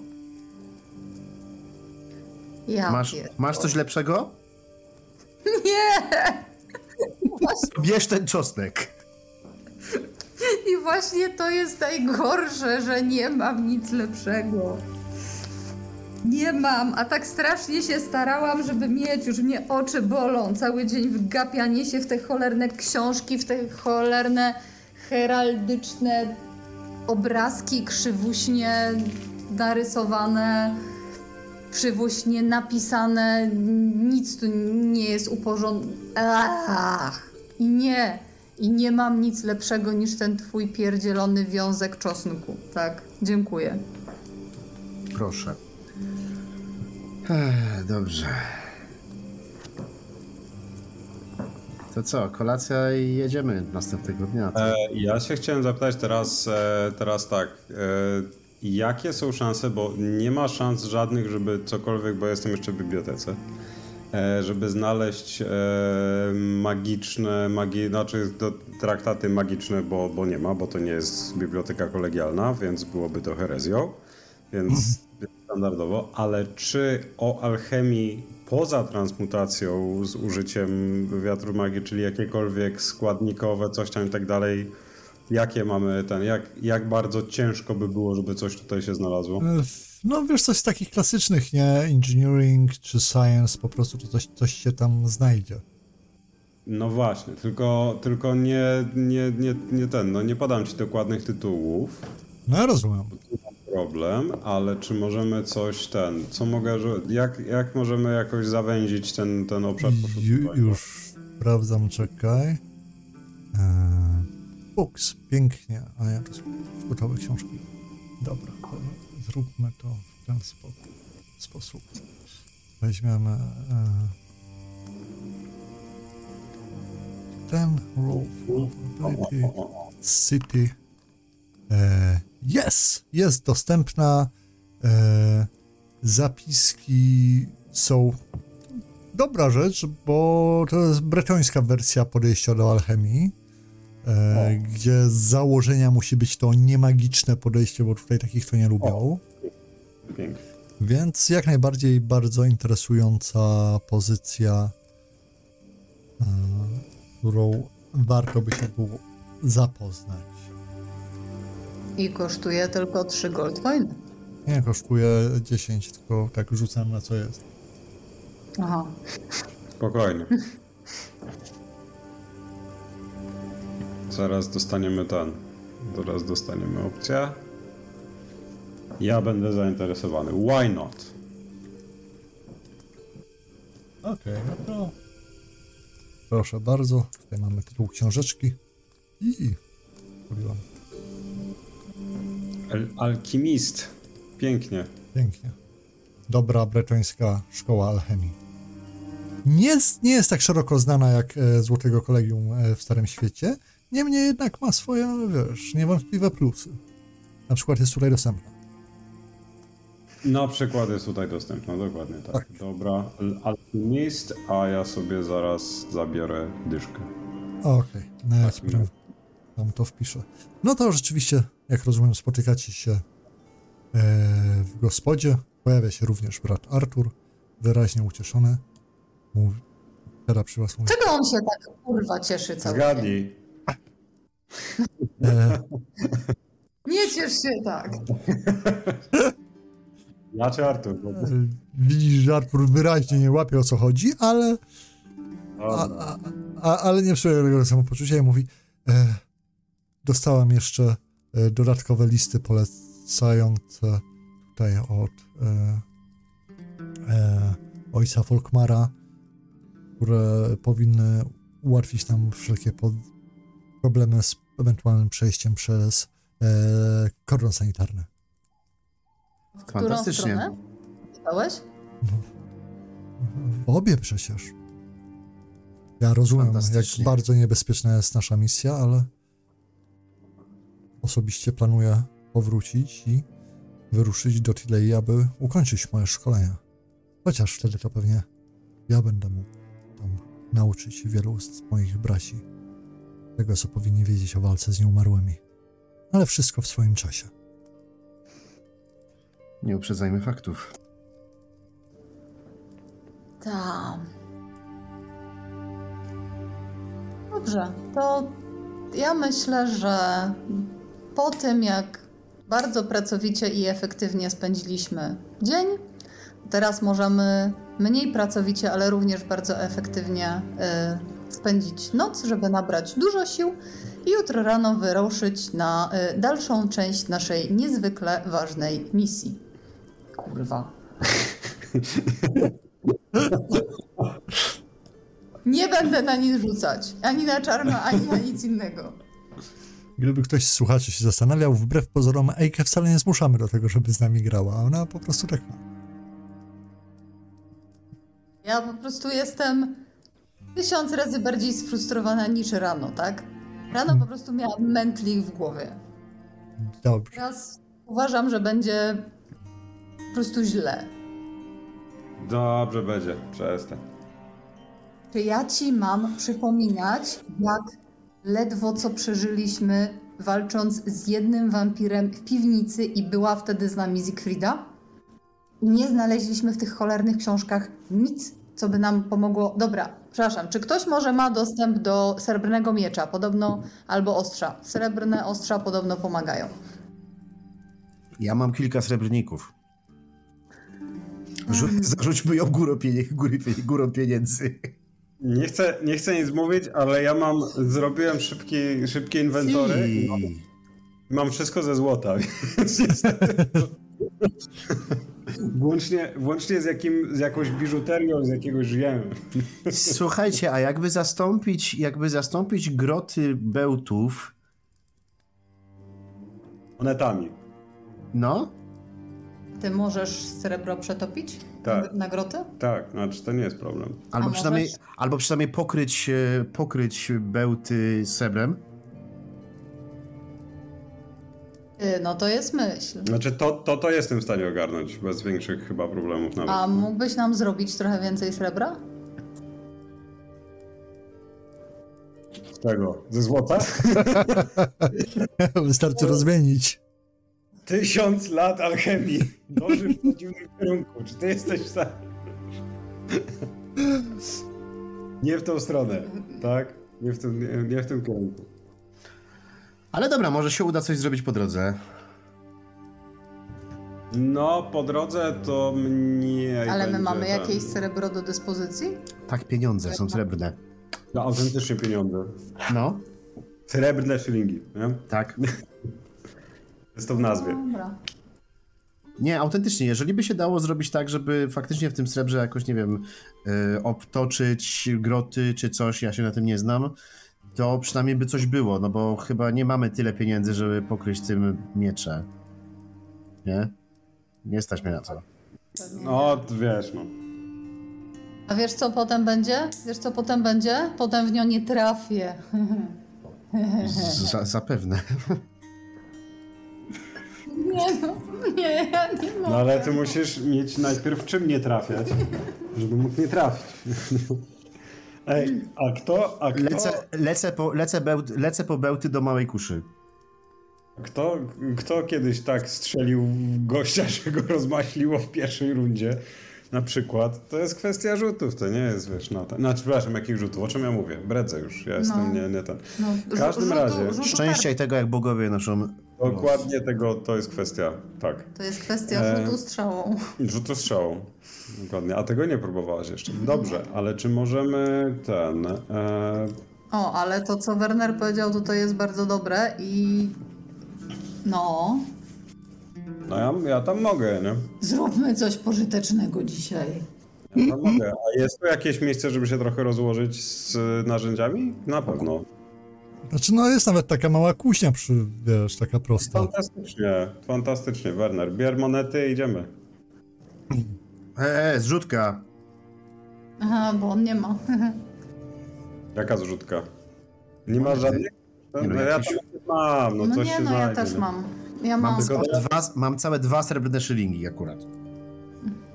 ja Masz, pier- masz coś lepszego? [laughs] Nie! Bierz ten czosnek. I właśnie to jest najgorsze, że nie mam nic lepszego. Nie mam, a tak strasznie się starałam, żeby mieć, już mnie oczy bolą. Cały dzień wgapianie się w te cholerne książki, w te cholerne heraldyczne obrazki krzywuśnie narysowane, krzywuśnie napisane. Nic tu nie jest uporządkowane. I nie, i nie mam nic lepszego niż ten twój pierdzielony wiązek czosnku. Tak, dziękuję. Proszę. Ech, dobrze. To co, kolacja i jedziemy następnego dnia. E, ja się chciałem zapytać teraz, e, teraz tak. E, jakie są szanse, bo nie ma szans żadnych, żeby cokolwiek, bo jestem jeszcze w bibliotece, e, żeby znaleźć e, magiczne, magi, znaczy traktaty magiczne, bo, bo nie ma, bo to nie jest biblioteka kolegialna, więc byłoby to herezją, więc standardowo, ale czy o alchemii poza transmutacją z użyciem wiatru magii, czyli jakiekolwiek składnikowe, coś tam i tak dalej, jakie mamy ten, jak, jak bardzo ciężko by było, żeby coś tutaj się znalazło? E, No wiesz, coś z takich klasycznych, nie? Engineering czy science, po prostu to coś, coś się tam znajdzie. No właśnie, tylko, tylko nie, nie, nie, nie ten, no nie podam ci dokładnych tytułów, No ja rozumiem. problem, ale czy możemy coś ten, co mogę, jak, jak możemy jakoś zawęzić ten, ten obszar Ju, już sprawdzam, czekaj. Eee, books, pięknie. A ja to są gotowe książki. Dobra, to zróbmy to w ten spo, sposób. Weźmiemy e, ten Rule. City. E, jest, jest dostępna. E, zapiski są dobra rzecz, bo to jest bretońska wersja podejścia do alchemii, e, gdzie z założenia musi być to niemagiczne podejście, bo tutaj takich to nie lubią. Więc jak najbardziej bardzo interesująca pozycja e, którą warto by się było zapoznać. I kosztuje tylko 3 gold coiny. Nie kosztuje 10, tylko tak rzucam na co jest. Aha. Spokojnie. Zaraz dostaniemy ten. Zaraz dostaniemy opcję. Ja będę zainteresowany. Why not? Okej, no to proszę bardzo. Tutaj mamy tytuł książeczki. I mówiłam, Al alchimist. Pięknie. pięknie. Dobra bretońska szkoła alchemii. Nie jest, nie jest tak szeroko znana jak e, Złotego Kolegium e, w Starym Świecie, niemniej jednak ma swoje, wiesz, niewątpliwe plusy. Na przykład jest tutaj dostępna. Na przykład jest tutaj dostępna, dokładnie tak. Tak. Dobra, Al- alchimist, a ja sobie zaraz zabiorę dyszkę. Okej, no ja ci Tak, tam to wpiszę. No to rzeczywiście, jak rozumiem, spotykacie się e, w gospodzie. Pojawia się również brat Artur, wyraźnie ucieszony. Mówi, teraz przy was mówi, Czego on się tak kurwa cieszy cały dzień? Zgadnij. [laughs] Nie ciesz się tak. [laughs] Ja czy Artur? Bo- e, widzisz, że Artur wyraźnie nie łapie o co chodzi, ale, a, A, a, ale nie psuje tego samopoczucia i mówi, e, dostałam jeszcze e, dodatkowe listy polecające tutaj od e, e, ojca Folkmara, które powinny ułatwić nam wszelkie pod, problemy z ewentualnym przejściem przez e, kordon sanitarny. W którą Fantastycznie. stronę? W obie przecież. Ja rozumiem, jak bardzo niebezpieczna jest nasza misja, ale osobiście planuję powrócić i wyruszyć do Tilei, aby ukończyć moje szkolenia. Chociaż wtedy to pewnie ja będę mógł tam nauczyć wielu z moich braci tego, co powinni wiedzieć o walce z nieumarłymi. Ale wszystko w swoim czasie. Nie uprzedzajmy faktów. Tak. Dobrze, to ja myślę, że po tym jak bardzo pracowicie i efektywnie spędziliśmy dzień, teraz możemy mniej pracowicie, ale również bardzo efektywnie y, spędzić noc, żeby nabrać dużo sił i jutro rano wyruszyć na y, dalszą część naszej niezwykle ważnej misji. Kurwa. Nie będę na nic rzucać. Ani na czarno, ani na nic innego. Gdyby ktoś z słuchaczy się zastanawiał, wbrew pozorom Ejkę wcale nie zmuszamy do tego, żeby z nami grała. Ona po prostu tak ma. Ja po prostu jestem tysiąc razy bardziej sfrustrowana niż rano, tak? Rano po prostu miałam mętlik w głowie. Dobrze. Teraz uważam, że będzie po prostu źle. dobrze będzie, przestań. Czy ja ci mam przypominać, jak ledwo co przeżyliśmy, walcząc z jednym wampirem w piwnicy i była wtedy z nami Siegfrieda? I nie znaleźliśmy w tych cholernych książkach nic, co by nam pomogło. Dobra, przepraszam, czy ktoś może ma dostęp do srebrnego miecza, podobno, albo ostrza? Srebrne ostrza podobno pomagają. Ja mam kilka srebrników. Rzu- zarzućmy ją górą, pienie- góry, górą pieniędzy. Nie chcę, nie chcę nic mówić, ale ja mam, zrobiłem szybki, szybkie inwentory i mam, Si. mam wszystko ze złota, [laughs] więc niestety... [laughs] Włącznie, włącznie z, jakim, z jakąś biżuterią, z jakiegoś wiem, Słuchajcie, a jakby zastąpić, jakby zastąpić groty bełtów, monetami. no, Ty możesz srebro przetopić? Tak. Na groty? Tak, znaczy to nie jest problem. albo A przynajmniej, możesz- albo przynajmniej pokryć, e, pokryć bełty srebrem. No to jest myśl. Znaczy to, to, to jestem w stanie ogarnąć bez większych chyba problemów nawet. A mógłbyś nam zrobić trochę więcej srebra? Z czego? Ze złota? [laughs] Wystarczy rozmienić. Tysiąc lat alchemii. Dąży w przeciwnym kierunku. Czy ty jesteś w stanie? nie w tą stronę, tak? Nie w tym, nie, nie w tym kierunku. Ale dobra, może się uda coś zrobić po drodze. No, po drodze to mniej Ale my będzie mamy ten- jakieś srebro do dyspozycji? Tak, pieniądze są srebrne. No, autentycznie pieniądze. No, Srebrne szylingi, nie? tak. [laughs] Jest to w nazwie. Dobra. Nie, autentycznie, jeżeli by się dało zrobić tak, żeby faktycznie w tym srebrze jakoś, nie wiem, y, obtoczyć groty czy coś, ja się na tym nie znam, to przynajmniej by coś było, no bo chyba nie mamy tyle pieniędzy, żeby pokryć tym miecze. Nie? Nie stać mnie na to. No, wiesz, no. A wiesz co potem będzie? Wiesz co potem będzie? Potem w nią nie trafię. Z- Za, zapewne. Nie no, nie, ja nie mogę. No ale ty musisz mieć najpierw czym nie trafiać, żeby mógł nie trafić. Ej, a kto, a kto, Lecę, lecę, po, lecę, bełt, lecę po bełty do małej kuszy. kto, kto kiedyś tak strzelił w gościa, [laughs] że go rozmaśliło w pierwszej rundzie? Na przykład. To jest kwestia rzutów, to nie jest, wiesz, na ten. Znaczy, przepraszam, jakich rzutów? O czym ja mówię? Bredzę już, ja jestem nie, nie ten. No, W każdym rzutu- razie- rzutu Szczęścia i tego, jak bogowie noszą. Dokładnie tego, to jest kwestia, tak. To jest kwestia E, rzutu strzałą. Rzutu strzałą. Dokładnie. A tego nie próbowałaś jeszcze. Dobrze, ale czy możemy ten. E, O, ale to co Werner powiedział, to to jest bardzo dobre i no, no ja, ja tam mogę, nie? zróbmy coś pożytecznego dzisiaj. Ja tam mogę. A jest tu jakieś miejsce, żeby się trochę rozłożyć z narzędziami? Na pewno. Znaczy, no jest nawet taka mała kuźnia przy, wiesz, taka prosta. Fantastycznie, fantastycznie, Werner. Bier monety i idziemy. E, e, zrzutka. Aha, bo on nie ma. [laughs] Jaka zrzutka? Nie ma żadnych? No, Nie no, ja tam mam, no, No coś nie, się no ja też nie? mam. Ja Mam, mam. tylko dwa, mam całe dwa srebrne szylingi akurat.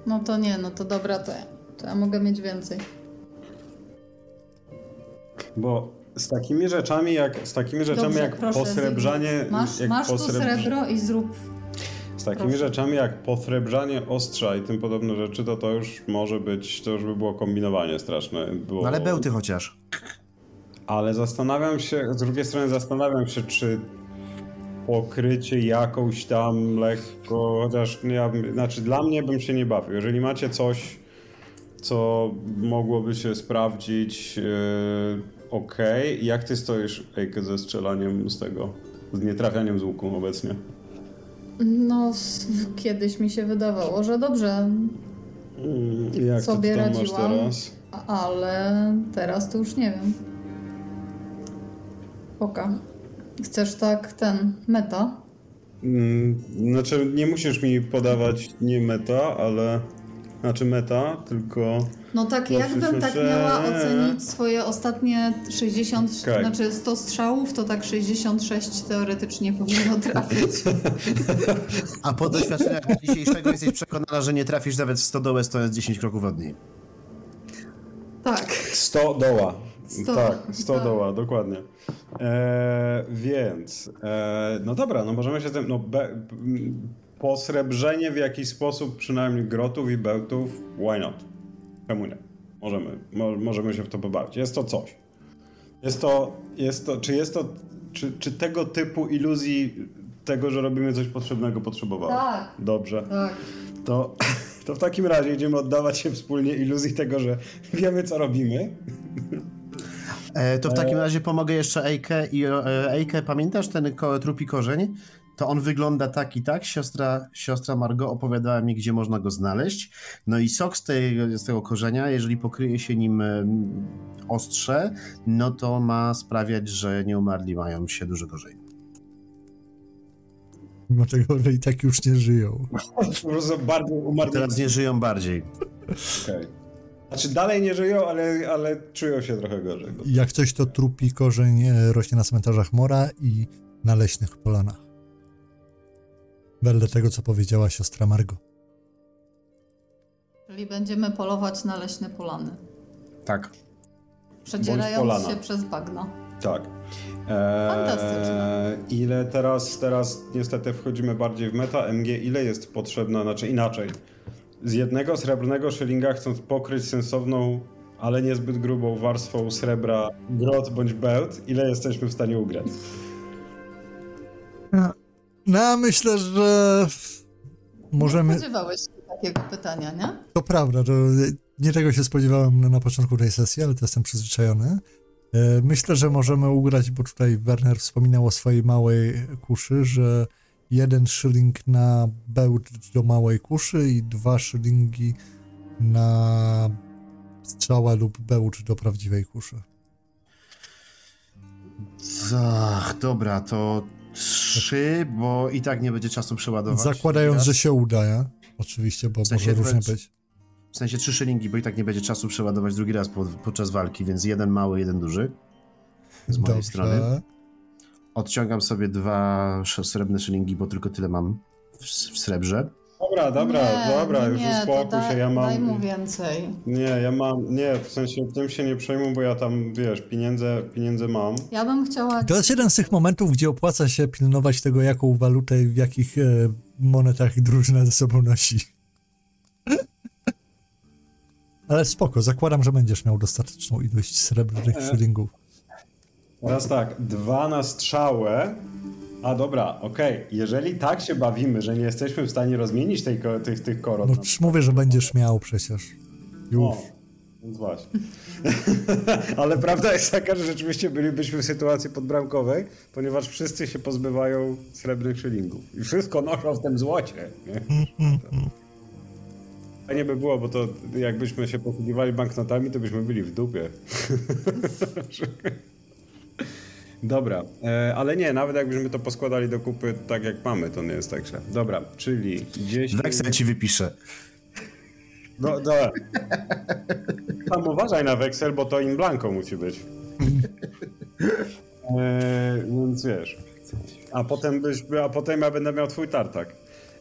No to nie, no to dobra, to ja, to ja mogę mieć więcej. Bo z takimi rzeczami jak, z takimi rzeczami Dobrze, jak proszę, posrebrzanie... Zygmunt. Masz, jak masz tu posrebr- srebro i zrób. Takimi Proszę. rzeczami jak posrebrzanie ostrza i tym podobne rzeczy, to to już może być, to już by było kombinowanie straszne. Było... No ale bełty chociaż. Ale zastanawiam się, z drugiej strony zastanawiam się, czy pokrycie jakąś tam lekko, chociaż nie, ja, znaczy dla mnie bym się nie bawił. Jeżeli macie coś, co mogłoby się sprawdzić, yy, ok. Jak ty stoisz, Ejke, ze strzelaniem z tego, z nietrafianiem z łuku obecnie? No, kiedyś mi się wydawało, że dobrze, Mm, Jak Sobie ty radziłam. teraz? ale teraz to już nie wiem. Oka. Chcesz tak ten meta? Mm, Znaczy, nie musisz mi podawać nie meta, ale. Znaczy meta, tylko. No tak, jakbym tak że- miała ocenić swoje ostatnie 60, Okej. znaczy 100 strzałów, to tak 66 teoretycznie powinno [laughs] trafić. A po doświadczeniach dzisiejszego jesteś przekonana, że nie trafisz nawet w stodołę stojąc 10 kroków od niej. Tak. 100 doła. 100, tak, 100 tak. doła, dokładnie. E, więc. E, no dobra, no możemy się z tym. No, be, posrebrzenie w jakiś sposób, przynajmniej grotów i bełtów, why not? Czemu nie? Możemy, mo, możemy się w to pobawić. Jest to coś. Jest to, jest to, czy jest to, czy, czy tego typu iluzji tego, że robimy coś potrzebnego potrzebowało? Tak. Dobrze. Tak. To, [laughs] to w takim razie idziemy oddawać się wspólnie iluzji tego, że wiemy, co robimy. E, to w takim razie pomogę jeszcze Ejkę i e, Ejkę, pamiętasz ten ko, trupi korzeń? To on wygląda tak i tak. Siostra, siostra Margo opowiadała mi, gdzie można go znaleźć. No i sok z tego, z tego korzenia, jeżeli pokryje się nim ostrze, no to ma sprawiać, że nieumarli mają się dużo gorzej. Mimo tego, że i tak już nie żyją. Po prostu bardzo umarli. Teraz nie żyją bardziej. Okej. Znaczy dalej nie żyją, ale, ale czują się trochę gorzej. Jak coś, to trupi korzeń e, rośnie na cmentarzach Mora i na leśnych polanach. Wedle tego, co powiedziała siostra Margo. Czyli będziemy polować na leśne polany. Tak. Przedzierając się przez bagna. Tak. Fantastyczne. ile teraz, teraz niestety wchodzimy bardziej w meta. MG, ile jest potrzebna, znaczy inaczej. Z jednego srebrnego szylinga chcąc pokryć sensowną ale niezbyt grubą warstwą srebra grot bądź bełt, ile jesteśmy w stanie ugrać? No, myślę, że Nie możemy. spodziewałeś się takiego pytania, nie? To prawda, to nie tego się spodziewałem na, początku tej sesji, ale to jestem przyzwyczajony. E, Myślę, że możemy ugrać, bo tutaj Werner wspominał o swojej małej kuszy, że jeden szyling na bełt do małej kuszy i dwa szylingi na strzałę lub bełt do prawdziwej kuszy. Ach, dobra, to trzy, bo i tak nie będzie czasu przeładować. Zakładając, że się uda, ja? Oczywiście, bo W sensie może różnie być. W sensie trzy szylingi, bo i tak nie będzie czasu przeładować drugi raz po, podczas walki, więc jeden mały, jeden duży. Z mojej strony. Dobrze. Odciągam sobie dwa srebrne szylingi, bo tylko tyle mam w, w srebrze. Dobra, dobra, nie, dobra, nie, już nie, uspokój daj, się, ja mam... Daj mu więcej. Nie, ja mam, nie, w sensie tym się nie przejmuj, bo ja tam, wiesz, pieniądze, pieniądze mam. Ja bym chciała... To jest jeden z tych momentów, gdzie opłaca się pilnować tego, jaką walutę i w jakich e, monetach drużyna ze sobą nosi. [laughs] Ale spoko, zakładam, że będziesz miał dostateczną ilość srebrnych E. szylingów. Teraz tak, dwa na strzałę. A dobra, okej, jeżeli tak się bawimy, że nie jesteśmy w stanie rozmienić tej, tych, tych koron. No na przecież mówię, że będziesz miał przecież. Już. O, więc właśnie. [laughs] Ale prawda jest taka, że rzeczywiście bylibyśmy w sytuacji podbramkowej, ponieważ wszyscy się pozbywają srebrnych szylingów. I wszystko noszą w tym złocie. Nie? Fajnie by było, bo to jakbyśmy się posługiwali banknotami, to byśmy byli w dupie. [laughs] [laughs] Dobra, e, ale nie, nawet jakbyśmy to poskładali do kupy tak jak mamy, to nie jest tak źle. Dobra, czyli 10... Weksel ci wypiszę. No, dobra. Tam uważaj na weksel, bo to in blanco musi być. E, więc wiesz. A potem, byś, a potem ja będę miał twój tartak.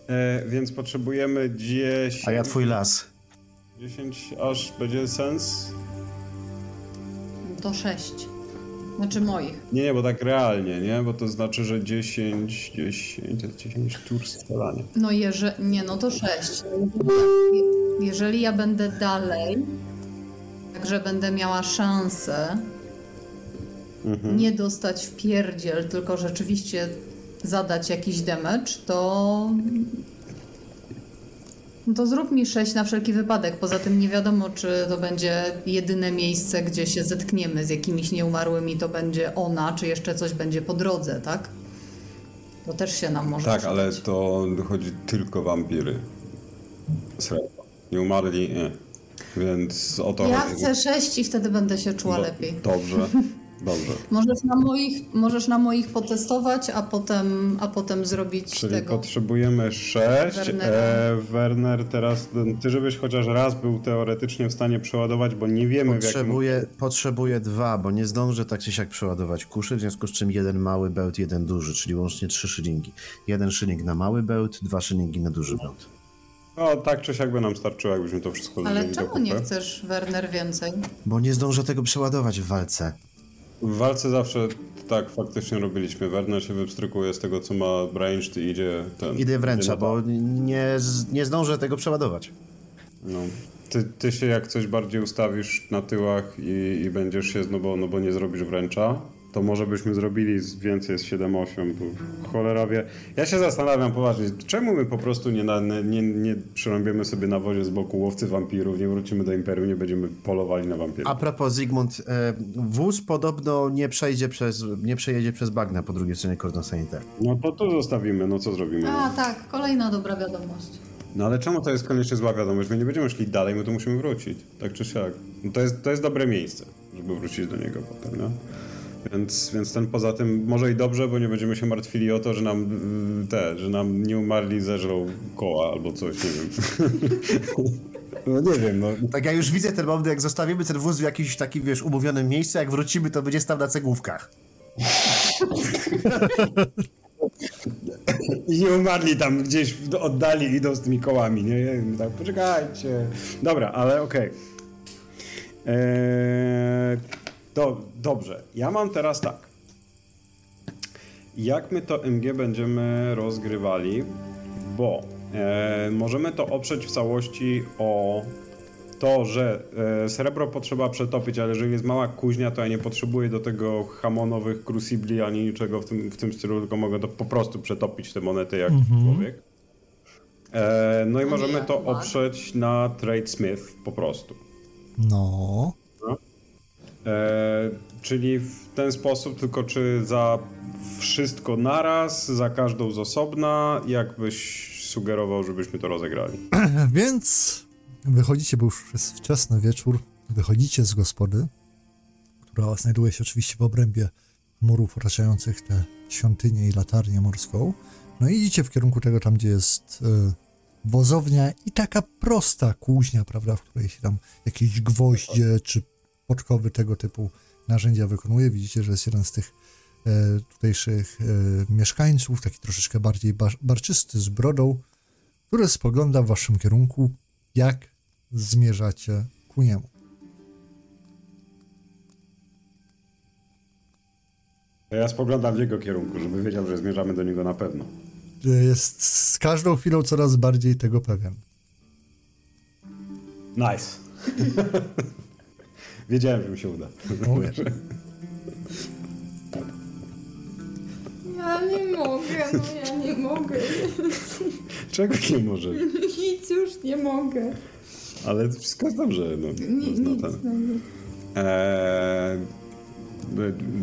E, więc potrzebujemy 10. A ja twój las. 10 aż będzie sens. To sześć. Znaczy moich. Nie, nie, bo tak realnie, nie? Bo to znaczy, że 10, 10, to jest 10 tur strzelania. No jeżeli... Nie, no to sześć. Jeżeli ja będę dalej, także będę miała szansę Mhm. nie dostać w pierdziel, tylko rzeczywiście zadać jakiś damage, to... No to zrób mi 6 na wszelki wypadek. Poza tym nie wiadomo, czy to będzie jedyne miejsce, gdzie się zetkniemy z jakimiś nieumarłymi, to będzie ona, czy jeszcze coś będzie po drodze, tak? To też się nam może Tak, ale to chodzi tylko wampiry. Srebro. Nie umarli, nie. Więc o to Ja chodzi. chcę 6 i wtedy będę się czuła Do- lepiej. Dobrze, [laughs] dobrze. Możesz na moich, możesz na moich potestować, a potem, a potem zrobić Czyli tego. potrzebujemy 6. Wernera. E, Werner, teraz ty, żebyś chociaż raz był teoretycznie w stanie przeładować, bo nie wiemy w jakim... Potrzebuję, potrzebuję dwa, bo nie zdążę tak czy siak przeładować kuszy, w związku z czym jeden mały bełt, jeden duży, czyli łącznie trzy szylingi. Jeden szyling na mały bełt, dwa szylingi na duży bełt. No tak czy siak by nam starczyło, jakbyśmy to wszystko Ale czemu nie chcesz, Werner, więcej? Bo nie zdążę tego przeładować w walce. W walce zawsze tak faktycznie robiliśmy. Werner się wypstrykuje z tego, co ma Branch, ty idzie ten... Idę wręcza, bo nie, nie zdążę tego przeładować. No. Ty, ty się jak coś bardziej ustawisz na tyłach i, i będziesz się, no bo, no bo nie zrobisz wręcza, to może byśmy zrobili więcej z 7-8, bo cholera wie. Ja się zastanawiam poważnie, czemu my po prostu nie, na, nie, nie przyrąbiemy sobie na wozie z boku łowcy wampirów, nie wrócimy do Imperium, nie będziemy polowali na wampirów. A propos Zygmunt, e, wóz podobno nie przejdzie przez, nie przejedzie przez bagna po drugiej stronie kordon sanitaire. No to tu zostawimy, no co zrobimy? A tak, kolejna dobra wiadomość. No ale czemu to jest koniecznie zła wiadomość? My nie będziemy szli dalej, my tu musimy wrócić, tak czy siak. No to, jest, to jest dobre miejsce, żeby wrócić do niego potem, no. Więc, więc ten poza tym może i dobrze, bo nie będziemy się martwili o to, że nam yy, te, że nam nie umarli zeżrą koła albo coś, nie wiem. [laughs] No nie wiem, no. Tak ja już widzę ten moment, jak zostawimy ten wóz w jakimś takim, wiesz, umówionym miejscu, jak wrócimy, to będzie stał na cegłówkach. I [laughs] nie umarli tam gdzieś w oddali idą z tymi kołami, nie? Tak, poczekajcie. Dobra, ale okej. Eee, to dobrze. Ja mam teraz tak. Jak my to MG będziemy rozgrywali? Bo e, możemy to oprzeć w całości o to, że e, srebro potrzeba przetopić, ale jeżeli jest mała kuźnia, to ja nie potrzebuję do tego hamonowych crucibli ani niczego w tym, w tym stylu, tylko mogę to po prostu przetopić te monety jak człowiek. E, no i No możemy nie, to oprzeć na Tradesmith po prostu. No. E, czyli w ten sposób, tylko czy za wszystko naraz, za każdą z osobna, jakbyś sugerował, żebyśmy to rozegrali. [clears throat] Więc wychodzicie, bo już jest wczesny wieczór, wychodzicie z gospody, która znajduje się oczywiście w obrębie murów otaczających tę świątynię i latarnię morską. No i idziecie w kierunku tego, tam gdzie jest e, wozownia i taka prosta kuźnia, prawda, w której się tam jakieś gwoździe czy podkowy tego typu narzędzia wykonuje. Widzicie, że jest jeden z tych e, tutejszych e, mieszkańców, taki troszeczkę bardziej bar, barczysty, z brodą, który spogląda w waszym kierunku, jak zmierzacie ku niemu. Ja spoglądam w jego kierunku, żeby wiedział, że zmierzamy do niego na pewno. Jest z każdą chwilą coraz bardziej tego pewien. Nice. [laughs] Wiedziałem, że mi się uda. Ja nie mogę, no ja nie mogę. Czego nie może? Nic już nie mogę. Ale wszystko jest dobrze. No, Ni- no, nic. ten. No, nie. Eee,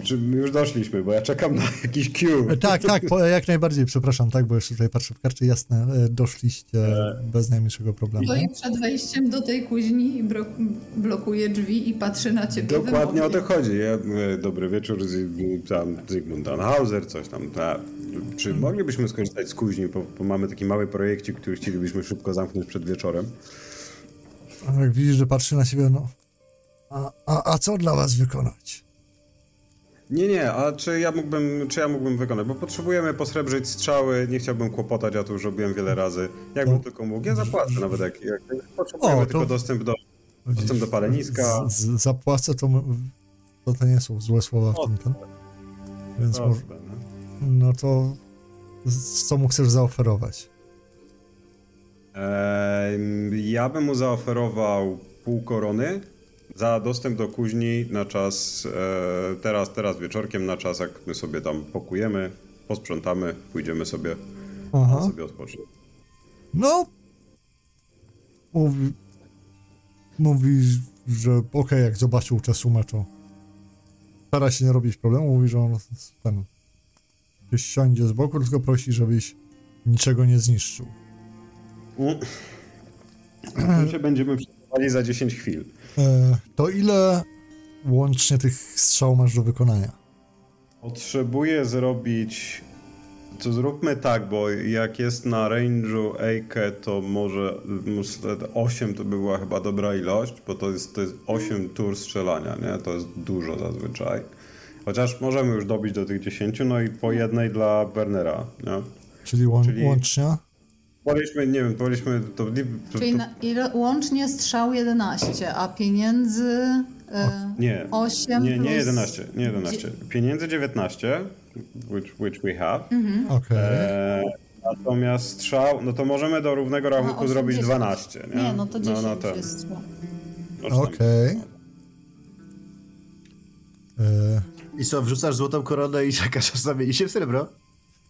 czy my już doszliśmy, bo ja czekam na [laughs] jakiś cue. E, Tak, tak, jak najbardziej, przepraszam, tak, bo jeszcze tutaj patrzę w karcie, jasne, e, doszliście bez najmniejszego problemu. Stoi przed wejściem do tej kuźni i blokuje drzwi i patrzy na ciebie Dokładnie o to chodzi. Ja, dobry wieczór, z, tam Zygmunt Tannhauser, coś tam. Ta. Czy moglibyśmy skorzystać z kuźni, bo, bo mamy taki mały projekcik, który chcielibyśmy szybko zamknąć przed wieczorem. A Jak widzisz, że patrzy na siebie, no, a, a, a co dla was wykonać? Nie, nie, a czy ja mógłbym, czy ja mógłbym wykonać? Bo potrzebujemy posrebrzyć strzały, nie chciałbym kłopotać, ja to już robiłem wiele razy. Jakbym No. tylko mógł, ja zapłacę nawet, jak, jak potrzebujemy O, to- tylko dostęp do... Dostęp do paleniska. Z, z, zapłacę, to, to, to nie są złe słowa w tym, ten. Więc może, Proste, no. no to co mu chcesz zaoferować? Eee, ja bym mu zaoferował pół korony za dostęp do kuźni na czas, e, teraz, teraz wieczorkiem, na czas jak my sobie tam pokujemy, posprzątamy, pójdziemy sobie, Aha. sobie odpocząć. No. Mówi, mówi że okej, jak zobaczył sumę, to stara się nie robić problemu. Mówi, że on ten siądzie z boku, tylko prosi, żebyś niczego nie zniszczył. [clears throat] My się będziemy przygotowali za 10 chwil. E, to ile łącznie tych strzał masz do wykonania? Potrzebuję zrobić. To zróbmy tak, bo jak jest na range'u Ake, to może 8 to by była chyba dobra ilość, bo to jest, to jest 8 tur strzelania, nie? To jest dużo zazwyczaj. Chociaż możemy już dobić do tych 10, no i po jednej dla Bernera, nie? Czyli, łą, Czyli- łącznie? Woliśmy, nie wiem, woliśmy to, to, Czyli na, ile, łącznie strzał 11, a pieniędzy e, Nie, 8 nie, nie plus... 11, nie 11. Pieniędzy 19, which, which we have. Okej. Eee, natomiast strzał, no to możemy do równego rachunku zrobić 10. 12, nie? Nie, no to 10 no, ten. jest strzał. No, czy tam- Okej. E, I co, wrzucasz złotą koronę i czekasz, aż zamieni się w srebro?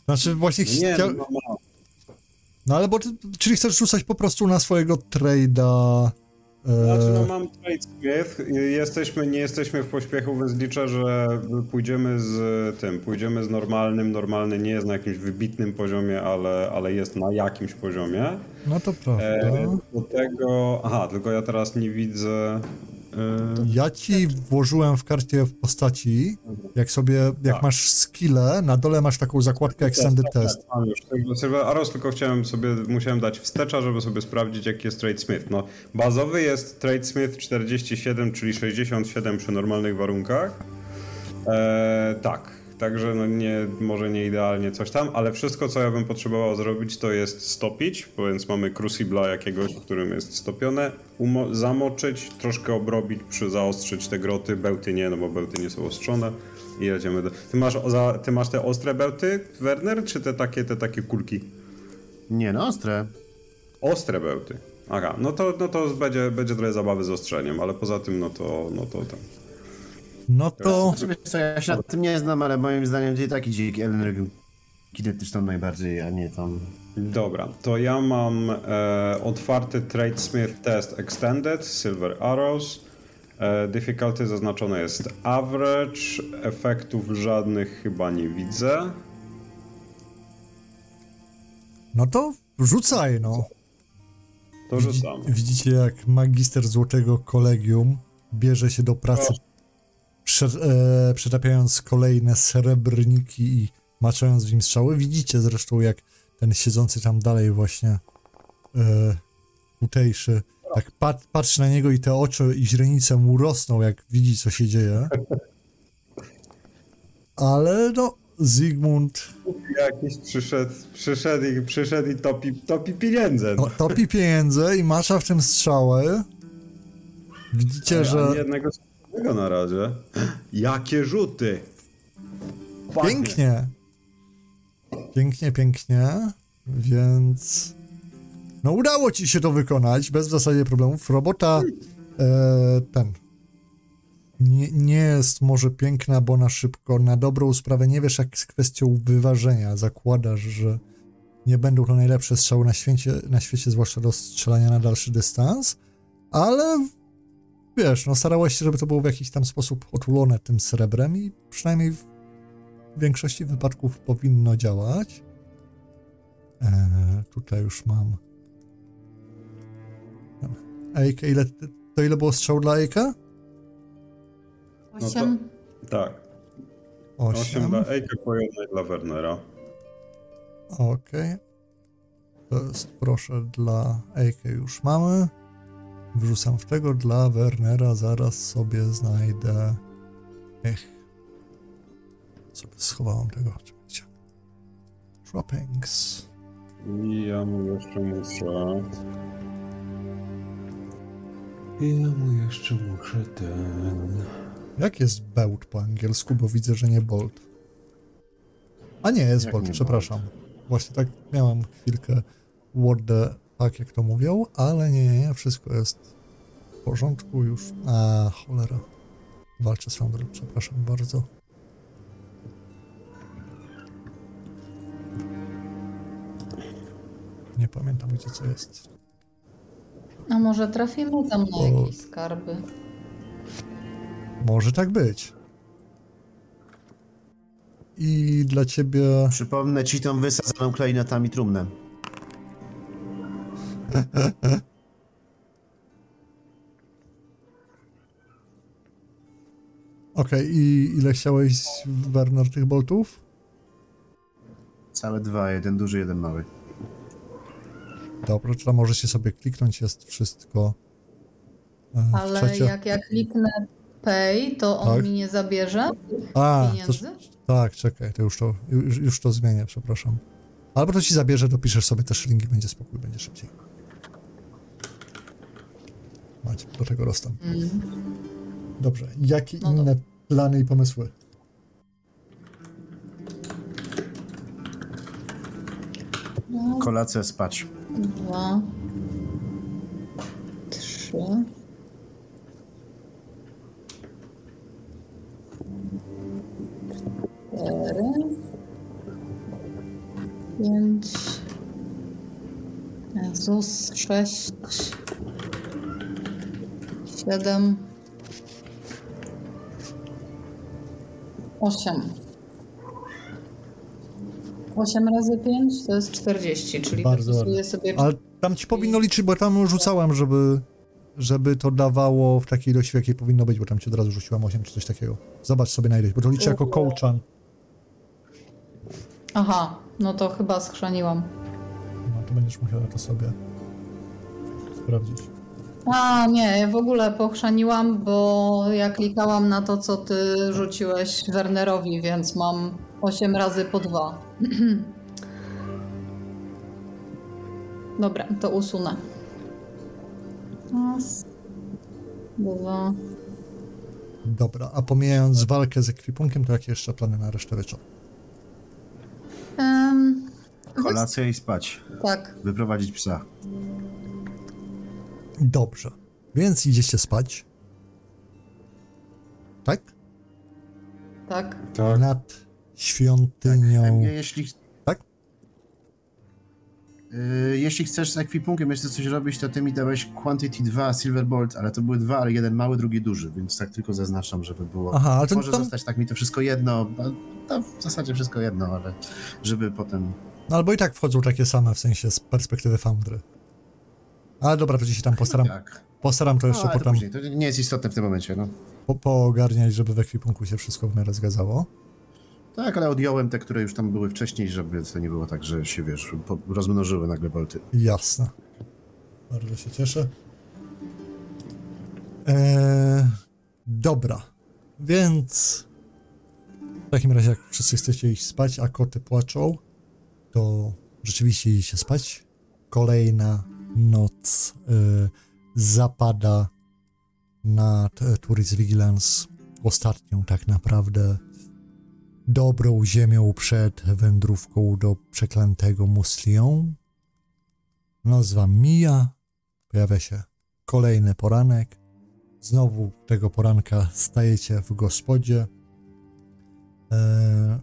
Znaczy właśnie Nie, no, no, No ale bo ty, czyli chcesz rzucać po prostu na swojego trade'a. Znaczy, no E, mam trade smith, jesteśmy, nie jesteśmy w pośpiechu, więc liczę, że pójdziemy z tym, pójdziemy z normalnym, normalny nie jest na jakimś wybitnym poziomie, ale, ale jest na jakimś poziomie. no to prawda. E, do tego, aha, tylko ja teraz nie widzę, e, Ja ci włożyłem w karcie w postaci, jak sobie, jak Tak. masz skille, na dole masz taką zakładkę Extended Test. Mam już. Aros, tylko chciałem sobie, musiałem dać wstecza, żeby sobie sprawdzić, jaki jest Trade Smith. No, bazowy jest Trade Smith 47, czyli 67 przy normalnych warunkach. Eee, tak, także no nie, może nie idealnie coś tam, ale wszystko, co ja bym potrzebował zrobić, to jest stopić, bo więc mamy crucibla jakiegoś, w którym jest stopione, zamoczyć, troszkę obrobić, przy zaostrzyć te groty, bełty nie, no bo bełty nie są ostrzone. I jedziemy do... Ty masz, za, ty masz te ostre bełty, Werner, czy te takie, te takie kulki? Nie, no ostre. Ostre bełty. Aha, no to, no to będzie, będzie trochę zabawy z ostrzeniem, ale poza tym, no to, no to ten. No to Znaczy, co, ja się nad tym nie znam, ale moim zdaniem to i taki dzik energią kinetyczną najbardziej, a nie tam... Dobra, to ja mam e, otwarty Tradesmith Test Extended, Silver Arrows. E, difficulty zaznaczone jest average, efektów żadnych chyba nie widzę. No to rzucaj, no. To rzucam. Widzicie, jak magister Złotego Kolegium bierze się do pracy, prze, e, przetapiając kolejne srebrniki i maczając w nim strzały. Widzicie zresztą, jak ten siedzący tam dalej właśnie e, tutejszy, tak pat, patrzy na niego i te oczy i źrenice mu rosną, jak widzi, co się dzieje. Ale no, Zygmunt Jakiś przyszedł, przyszedł i, przyszedł i topi, topi pieniądze. no, topi pieniądze i macza w tym strzały. Widzicie, że... Jednego skutecznego na razie. Jakie rzuty! Panie. Pięknie. Pięknie, pięknie. Więc. No, udało ci się to wykonać bez w zasadzie problemów. Robota e, ten. Nie, nie jest może piękna, bo na szybko, na dobrą sprawę nie wiesz, jak z kwestią wyważenia. Zakładasz, że nie będą to najlepsze strzały na świecie, na świecie zwłaszcza do strzelania na dalszy dystans, ale wiesz, no starałeś się, żeby to było w jakiś tam sposób otulone tym srebrem i przynajmniej w większości wypadków powinno działać. Eee, tutaj już mam. Ejka, ile, to ile było strzał dla Ejka? No Osiem. Tak. 8 Osiem. dla Ejka, po jednej dla Wernera. Okej. To jest proszę dla Ejka już mamy. Wrzucam w tego dla Wernera, zaraz sobie znajdę. Ech. Sobie schowałem tego. Czekajcie. Droppings. I ja mu jeszcze muszę... I ja mu jeszcze muszę ten... Jak jest bełt po angielsku, bo widzę, że nie bolt. A nie, jest Jak bolt, przepraszam. Właśnie tak miałem chwilkę what the fuck, jak to mówią, ale nie, nie, nie, wszystko jest w porządku już. A, cholera. Walczę z Foundry, przepraszam bardzo. Nie pamiętam, gdzie co jest. A może trafimy tam na O. jakieś skarby? Może tak być. I dla ciebie... Przypomnę ci tą wysadzoną klejnotami trumnę. [laughs] Okej, i ile chciałeś, Werner, tych boltów? Całe dwa, jeden duży, jeden mały. Dobra, to możecie sobie kliknąć, jest wszystko e, Ale czacie. jak ja kliknę pay, to on Tak. mi nie zabierze A, to, tak, czekaj, to już to, już, już to zmienię, przepraszam. Albo to ci zabierze, dopiszesz sobie też linki, będzie spokój, będzie szybciej. Macie, do tego dostęp. Mm. Dobrze, jakie No inne plany i pomysły? No, Kolację spać. dwa, trzy, cztery, pięć, Jezus, sześć, siedem, osiem. 8 razy 5 to jest 40, czyli Bardzo dopisuję ładnie. sobie Ale tam ci powinno liczyć, bo tam rzucałem, żeby, żeby to dawało w takiej ilości, w jakiej powinno być, bo tam ci od razu rzuciłem 8 czy coś takiego. Zobacz sobie na ilość, bo to liczę jako coachan. Aha, no to chyba schrzaniłam. No to będziesz musiała to sobie sprawdzić. A nie, ja w ogóle pochrzaniłam, bo ja klikałam na to, co ty rzuciłeś Wernerowi, więc mam 8 razy po 2. [clears throat] Dobra, to usunę. Raz, dwa. Dobra, a pomijając walkę z ekwipunkiem, to jakie jeszcze plany na resztę wieczoru? Em, Kolacja i spać. tak, Wyprowadzić psa. Dobrze. Więc idziecie spać. Tak? Tak? Tak. Nad świątynią. Emgie, jeśli... Tak? Yy, jeśli chcesz z ekwipunkiem jeszcze coś robić, to ty mi dałeś Quantity 2 Silverbolt, ale to były dwa, ale jeden mały, drugi duży, więc tak tylko zaznaczam, żeby było. Aha, ale to, Może to zostać tak mi to wszystko jedno, w zasadzie wszystko jedno, ale żeby potem... no, albo i tak wchodzą takie same, w sensie z perspektywy Foundry. Ale dobra, to dzisiaj tam postaram, Tak. postaram to No, jeszcze to, potem później, to nie jest istotne w tym momencie, no. po, poogarniać, żeby w ekwipunku się wszystko w miarę zgadzało. Tak, ale odjąłem te, które już tam były wcześniej, żeby to nie było tak, że się, wiesz, po, rozmnożyły nagle bolty. Jasne. Bardzo się cieszę. Eee, dobra. Więc w takim razie, jak wszyscy chcecie iść spać, a koty płaczą, to rzeczywiście idziecie spać. Kolejna noc e, zapada nad e, Tourist Vigilance. Ostatnią tak naprawdę dobrą ziemią przed wędrówką do przeklętego Muslion. Noc wam mija, pojawia się kolejny poranek. Znowu tego poranka stajecie w gospodzie, e,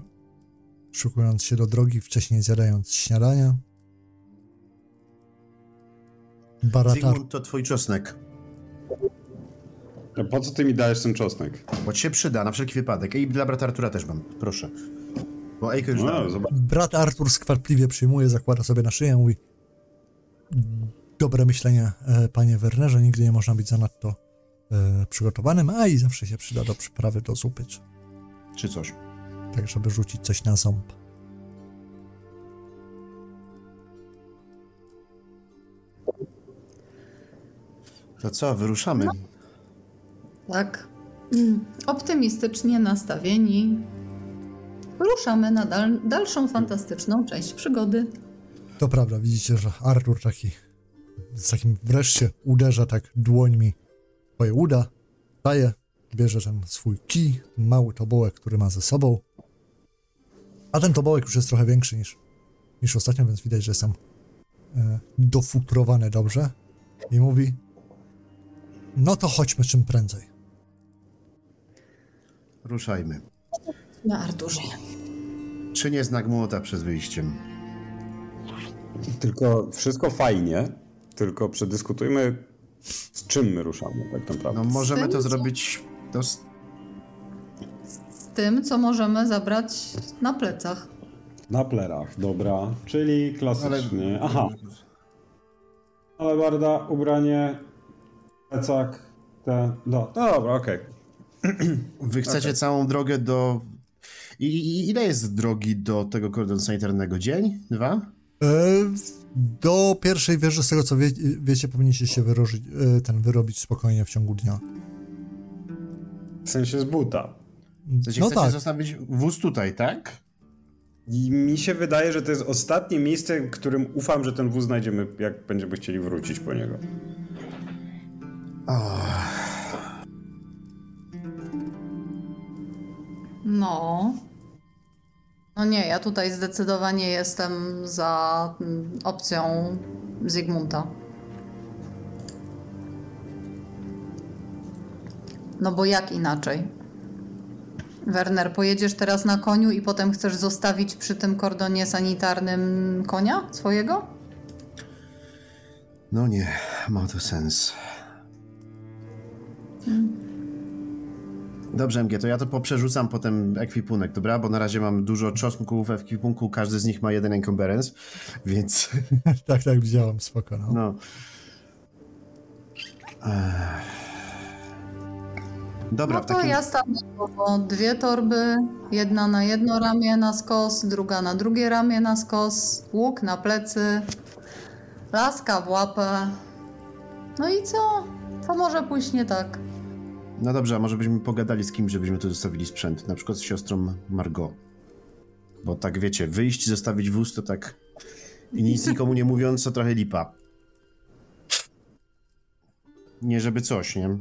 szykując się do drogi, wcześniej zjadając śniadania. Baratar, Zygmunt, to twój czosnek. A po co ty mi dajesz ten czosnek? Bo ci się przyda, na wszelki wypadek. I dla brata Artura też mam, proszę. Bo Ejko już No, brat Artur skwarpliwie przyjmuje, zakłada sobie na szyję, mówi dobre myślenie, e, panie Wernerze, nigdy nie można być zanadto e, przygotowanym, a i zawsze się przyda do przyprawy do zupy, czy Czy coś. tak żeby rzucić coś na ząb. To co, wyruszamy? Tak. Mm, Optymistycznie nastawieni. Ruszamy na dal dalszą fantastyczną część przygody. To prawda, widzicie, że Artur taki z takim wreszcie uderza tak dłońmi w twoje uda, daje, bierze ten swój kij, mały tobołek, który ma ze sobą. A ten tobołek już jest trochę większy niż, niż ostatnio, więc widać, że jest tam e, dofutrowany dobrze. I mówi, no to chodźmy czym prędzej. Ruszajmy. Na Arturze. Czy nie znak młota przed wyjściem? Tylko wszystko fajnie, tylko przedyskutujmy z czym my ruszamy tak naprawdę. No możemy tym, to zrobić... To s- Z tym, co możemy zabrać na plecach. Na plerach, dobra. Czyli klasycznie. Aha. Ale barda, ubranie, plecak, te. No, no dobra, okej. [clears throat] Wy chcecie całą drogę do... I, I ile jest drogi do tego kordonu sanitarnego? Dzień? Dwa? E, do pierwszej wieży, z tego co wie, wiecie, powinniście się wyrożyć, e, ten wyrobić spokojnie w ciągu dnia. W sensie z buta. W sensie No chcecie tak. zostawić wóz tutaj, tak? I mi się wydaje, że to jest ostatnie miejsce, którym ufam, że ten wóz znajdziemy, jak będziemy chcieli wrócić po niego. No. No nie, ja tutaj zdecydowanie jestem za mm, opcją Zygmunta. No bo jak inaczej? Werner, pojedziesz teraz na koniu i potem chcesz zostawić przy tym kordonie sanitarnym konia swojego? No nie, ma to sens. Dobrze, MG, to ja to poprzerzucam potem ekwipunek, dobra? Bo na razie mam dużo czosnków w ekwipunku, każdy z nich ma jeden encumbrance, więc [laughs] tak, tak, widziałem, spoko, no. no. Dobra, No to takim... ja standardowo dwie torby, jedna na jedno ramię na skos, druga na drugie ramię na skos, łuk na plecy, laska w łapę. No i co? Co może pójść nie tak? No dobrze, a może byśmy pogadali z kimś, żebyśmy tu zostawili sprzęt, na przykład z siostrą Margot. Bo tak wiecie, wyjść, zostawić wóz to tak i nic nikomu nie mówiąc, to trochę lipa. Nie żeby coś, nie?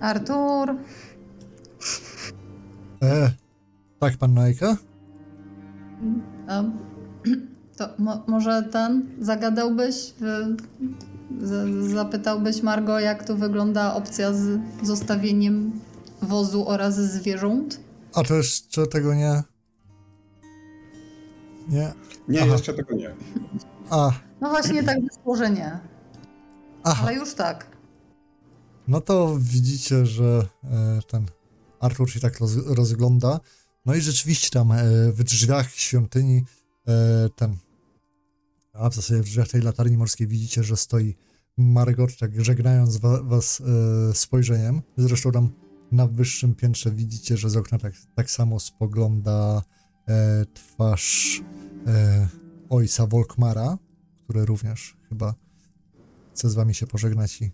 Artur, E, tak, pan Najka? a, To mo- może ten zagadałbyś, y, zapytałbyś Margo, jak tu wygląda opcja z zostawieniem wozu oraz zwierząt? A to jeszcze tego nie... Nie? Nie, Aha. jeszcze tego nie. A, No właśnie tak wyszło, że nie, aha. ale już tak. No to widzicie, że e, ten Artur się tak roz, rozgląda. No i rzeczywiście tam e, w drzwiach świątyni e, ten, a w zasadzie w drzwiach tej latarni morskiej widzicie, że stoi Margot, tak żegnając wa, was e, spojrzeniem. Zresztą tam na wyższym piętrze widzicie, że z okna tak, tak samo spogląda e, twarz e, ojca Volkmara, który również chyba chce z wami się pożegnać i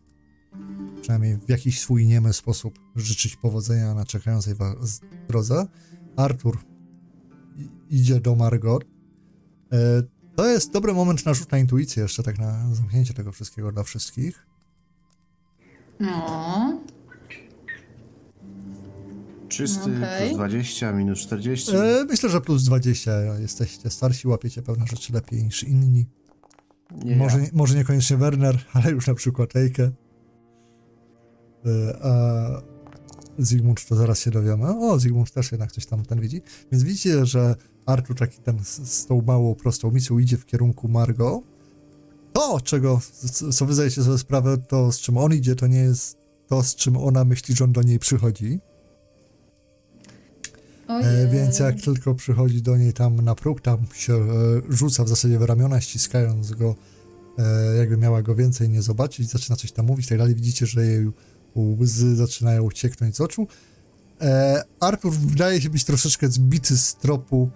przynajmniej w jakiś swój niemy sposób życzyć powodzenia na czekającej was drodze. Artur idzie do Margot. To jest dobry moment na rzut na intuicję, jeszcze tak na zamknięcie tego wszystkiego dla wszystkich. No, Czysty Okej. plus 20, minus 40. E, myślę, że plus 20 jesteście starsi, łapiecie pewne rzeczy lepiej niż inni. nie może, ja. może niekoniecznie Werner, [laughs] ale już na przykład Eike. E, A Zygmunt to zaraz się dowiemy. O, Zygmunt też jednak coś tam ten widzi. Więc widzicie, że Artur taki ten z, z tą małą prostą misją idzie w kierunku Margo. To, czego, co wy zdajecie sobie sprawę, to z czym on idzie, to nie jest to, z czym ona myśli, że on do niej przychodzi. E, więc jak tylko przychodzi do niej tam na próg, tam się e, rzuca w zasadzie w ramiona, ściskając go, e, jakby miała go więcej nie zobaczyć, zaczyna coś tam mówić i tak dalej. Widzicie, że jej łzy zaczynają ucieknąć z oczu. E, Artur wydaje się być troszeczkę zbity z tropu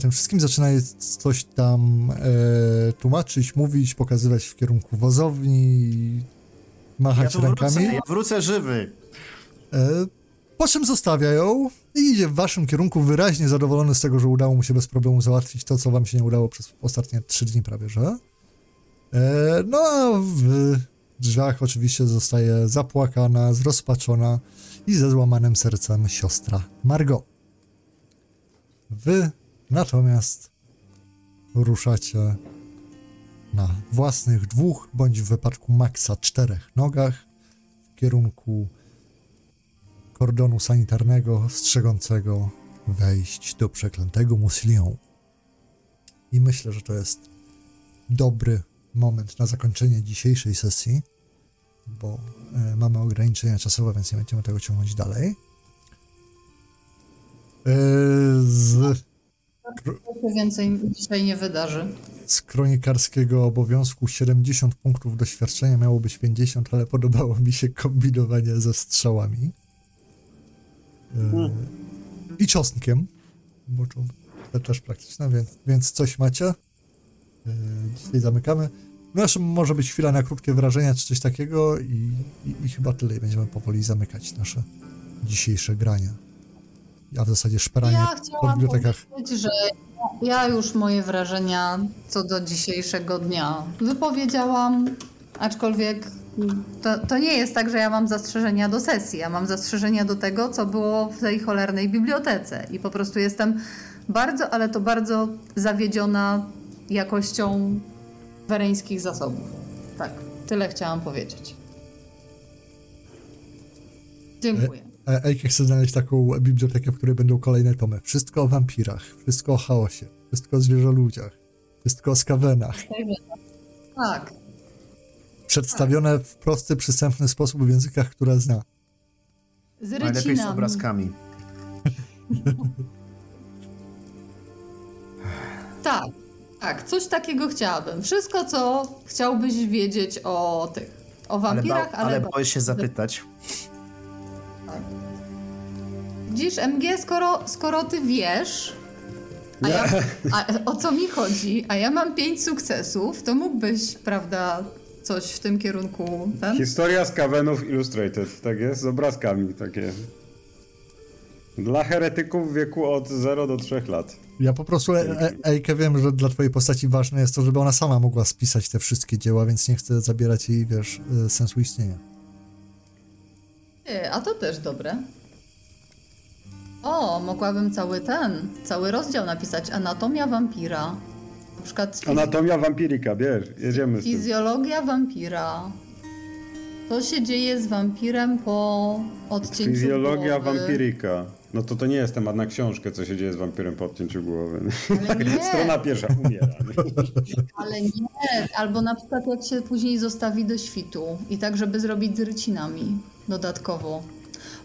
tym wszystkim. Zaczyna jej coś tam e, tłumaczyć, mówić, pokazywać w kierunku wozowni, Ja machać wrócę, rękami. ja wrócę żywy. E, Po czym zostawia ją i idzie w waszym kierunku wyraźnie zadowolony z tego, że udało mu się bez problemu załatwić to, co wam się nie udało przez ostatnie trzy dni prawie, że. E, No a w drzwiach oczywiście zostaje zapłakana, zrozpaczona i ze złamanym sercem siostra Margot. Wy natomiast ruszacie na własnych dwóch, bądź w wypadku Maxa czterech nogach w kierunku kordonu sanitarnego strzegącego wejść do przeklętego Muslion. I myślę, że to jest dobry moment na zakończenie dzisiejszej sesji, bo e, mamy ograniczenia czasowe, więc nie będziemy tego ciągnąć dalej. E, z, To więcej dzisiaj nie wydarzy. z kronikarskiego obowiązku 70 punktów doświadczenia miało być 50, ale podobało mi się kombinowanie ze strzałami. E, I czosnkiem, bo to, też praktyczne, więc, więc coś macie. E, dzisiaj zamykamy. No jeszcze może być chwila na krótkie wrażenia, czy coś takiego i, i, i chyba tyle. Będziemy powoli zamykać nasze dzisiejsze grania. A w zasadzie szperanie Ja po chciałam bibliotekach. powiedzieć, że ja już moje wrażenia co do dzisiejszego dnia wypowiedziałam, aczkolwiek to, to nie jest tak, że ja mam zastrzeżenia do sesji. Ja mam zastrzeżenia do tego, co było w tej cholernej bibliotece. I po prostu jestem bardzo, ale to bardzo zawiedziona jakością wereńskich zasobów. Tak, tyle chciałam powiedzieć. Dziękuję. E, Ejke chce znaleźć taką bibliotekę, w której będą kolejne tomy. Wszystko o wampirach, wszystko o chaosie, wszystko o zwierzoludziach, wszystko o skawenach. Tak. Przedstawione w prosty, przystępny sposób w językach, które zna. Z Najlepiej z rycinami. obrazkami. [laughs] Tak, tak, coś takiego chciałabym. Wszystko, co chciałbyś wiedzieć o tych, o Ale, wampirach, ba- ale... ale boję się zapytać. Widzisz, MG, skoro, skoro ty wiesz, a ja, a, o co mi chodzi, a ja mam pięć sukcesów, to mógłbyś, prawda, coś w tym kierunku, ten? Historia z Kawenów Illustrated, tak jest, z obrazkami takie. Dla heretyków w wieku od 0 do 3 lat. Ja po prostu, e, e, Ejke, wiem, że dla twojej postaci ważne jest to, żeby ona sama mogła spisać te wszystkie dzieła, więc nie chcę zabierać jej, wiesz, e, sensu istnienia. A to też dobre. O, mogłabym cały ten, cały rozdział napisać Anatomia wampira. przykład fiz- Anatomia wampirika, wiesz, jedziemy z tym. fizjologia wampira. Co się dzieje z wampirem po odcięciu Fizjologia głowy? wampirika. No to to nie jest temat na książkę, co się dzieje z wampirem po odcięciu głowy. [laughs] Strona pierwsza umiera. [laughs] Ale nie, albo na przykład jak się później zostawi do świtu i tak, żeby zrobić z rycinami dodatkowo.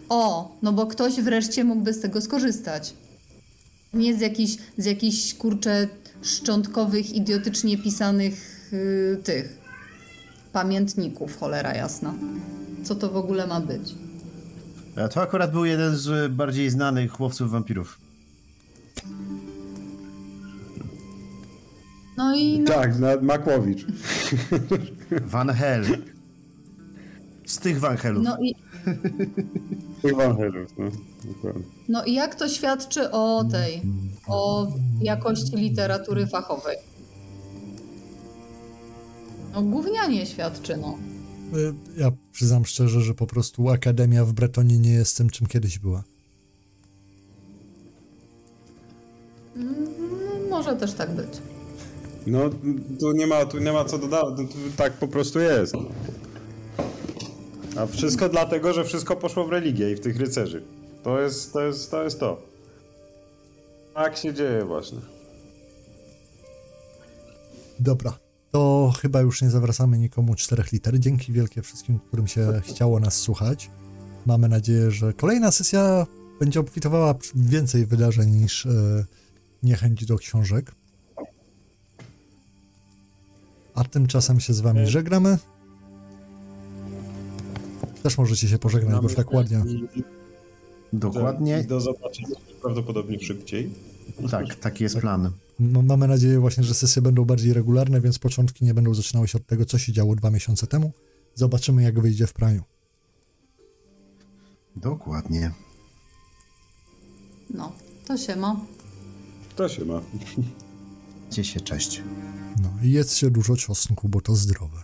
O, no bo ktoś wreszcie mógłby z tego skorzystać. Nie z jakichś, z jakichś kurczę szczątkowych, idiotycznie pisanych yy, tych pamiętników, cholera jasna. Co to w ogóle ma być? A to akurat był jeden z bardziej znanych łowców wampirów. No i no, Tak, Makłowicz. Van Hel. Z tych Van Helów. no i Helów, no. Dokładnie. No i jak to świadczy o tej, o jakości literatury fachowej? No gównianie świadczy, no. Y, Ja przyznam szczerze, że po prostu Akademia w Bretonie nie jest tym, czym kiedyś była. Mm, Może też tak być. No, tu nie ma, tu nie ma co dodawać, tu- tu tak po prostu jest. A wszystko dlatego, że wszystko poszło w religię i w tych rycerzy. To jest, to jest, to jest to. Tak się dzieje właśnie. Dobra, to chyba już nie zawracamy nikomu czterech liter. Dzięki wielkie wszystkim, którym się chciało nas słuchać. Mamy nadzieję, że kolejna sesja będzie obfitowała więcej wydarzeń niż e, niechęć do książek. A tymczasem się z wami żegnamy. Też możecie się pożegnać, bo już tak ładnie. Dokładnie. I do zobaczenia prawdopodobnie szybciej. Tak, taki jest plan. M- Mamy nadzieję właśnie, że sesje będą bardziej regularne, więc początki nie będą zaczynały się od tego, co się działo dwa miesiące temu. Zobaczymy, jak wyjdzie w praniu. Dokładnie. No, to się ma. To się ma. Gdzie się cześć. No i jedzcie dużo czosnku, bo to zdrowe.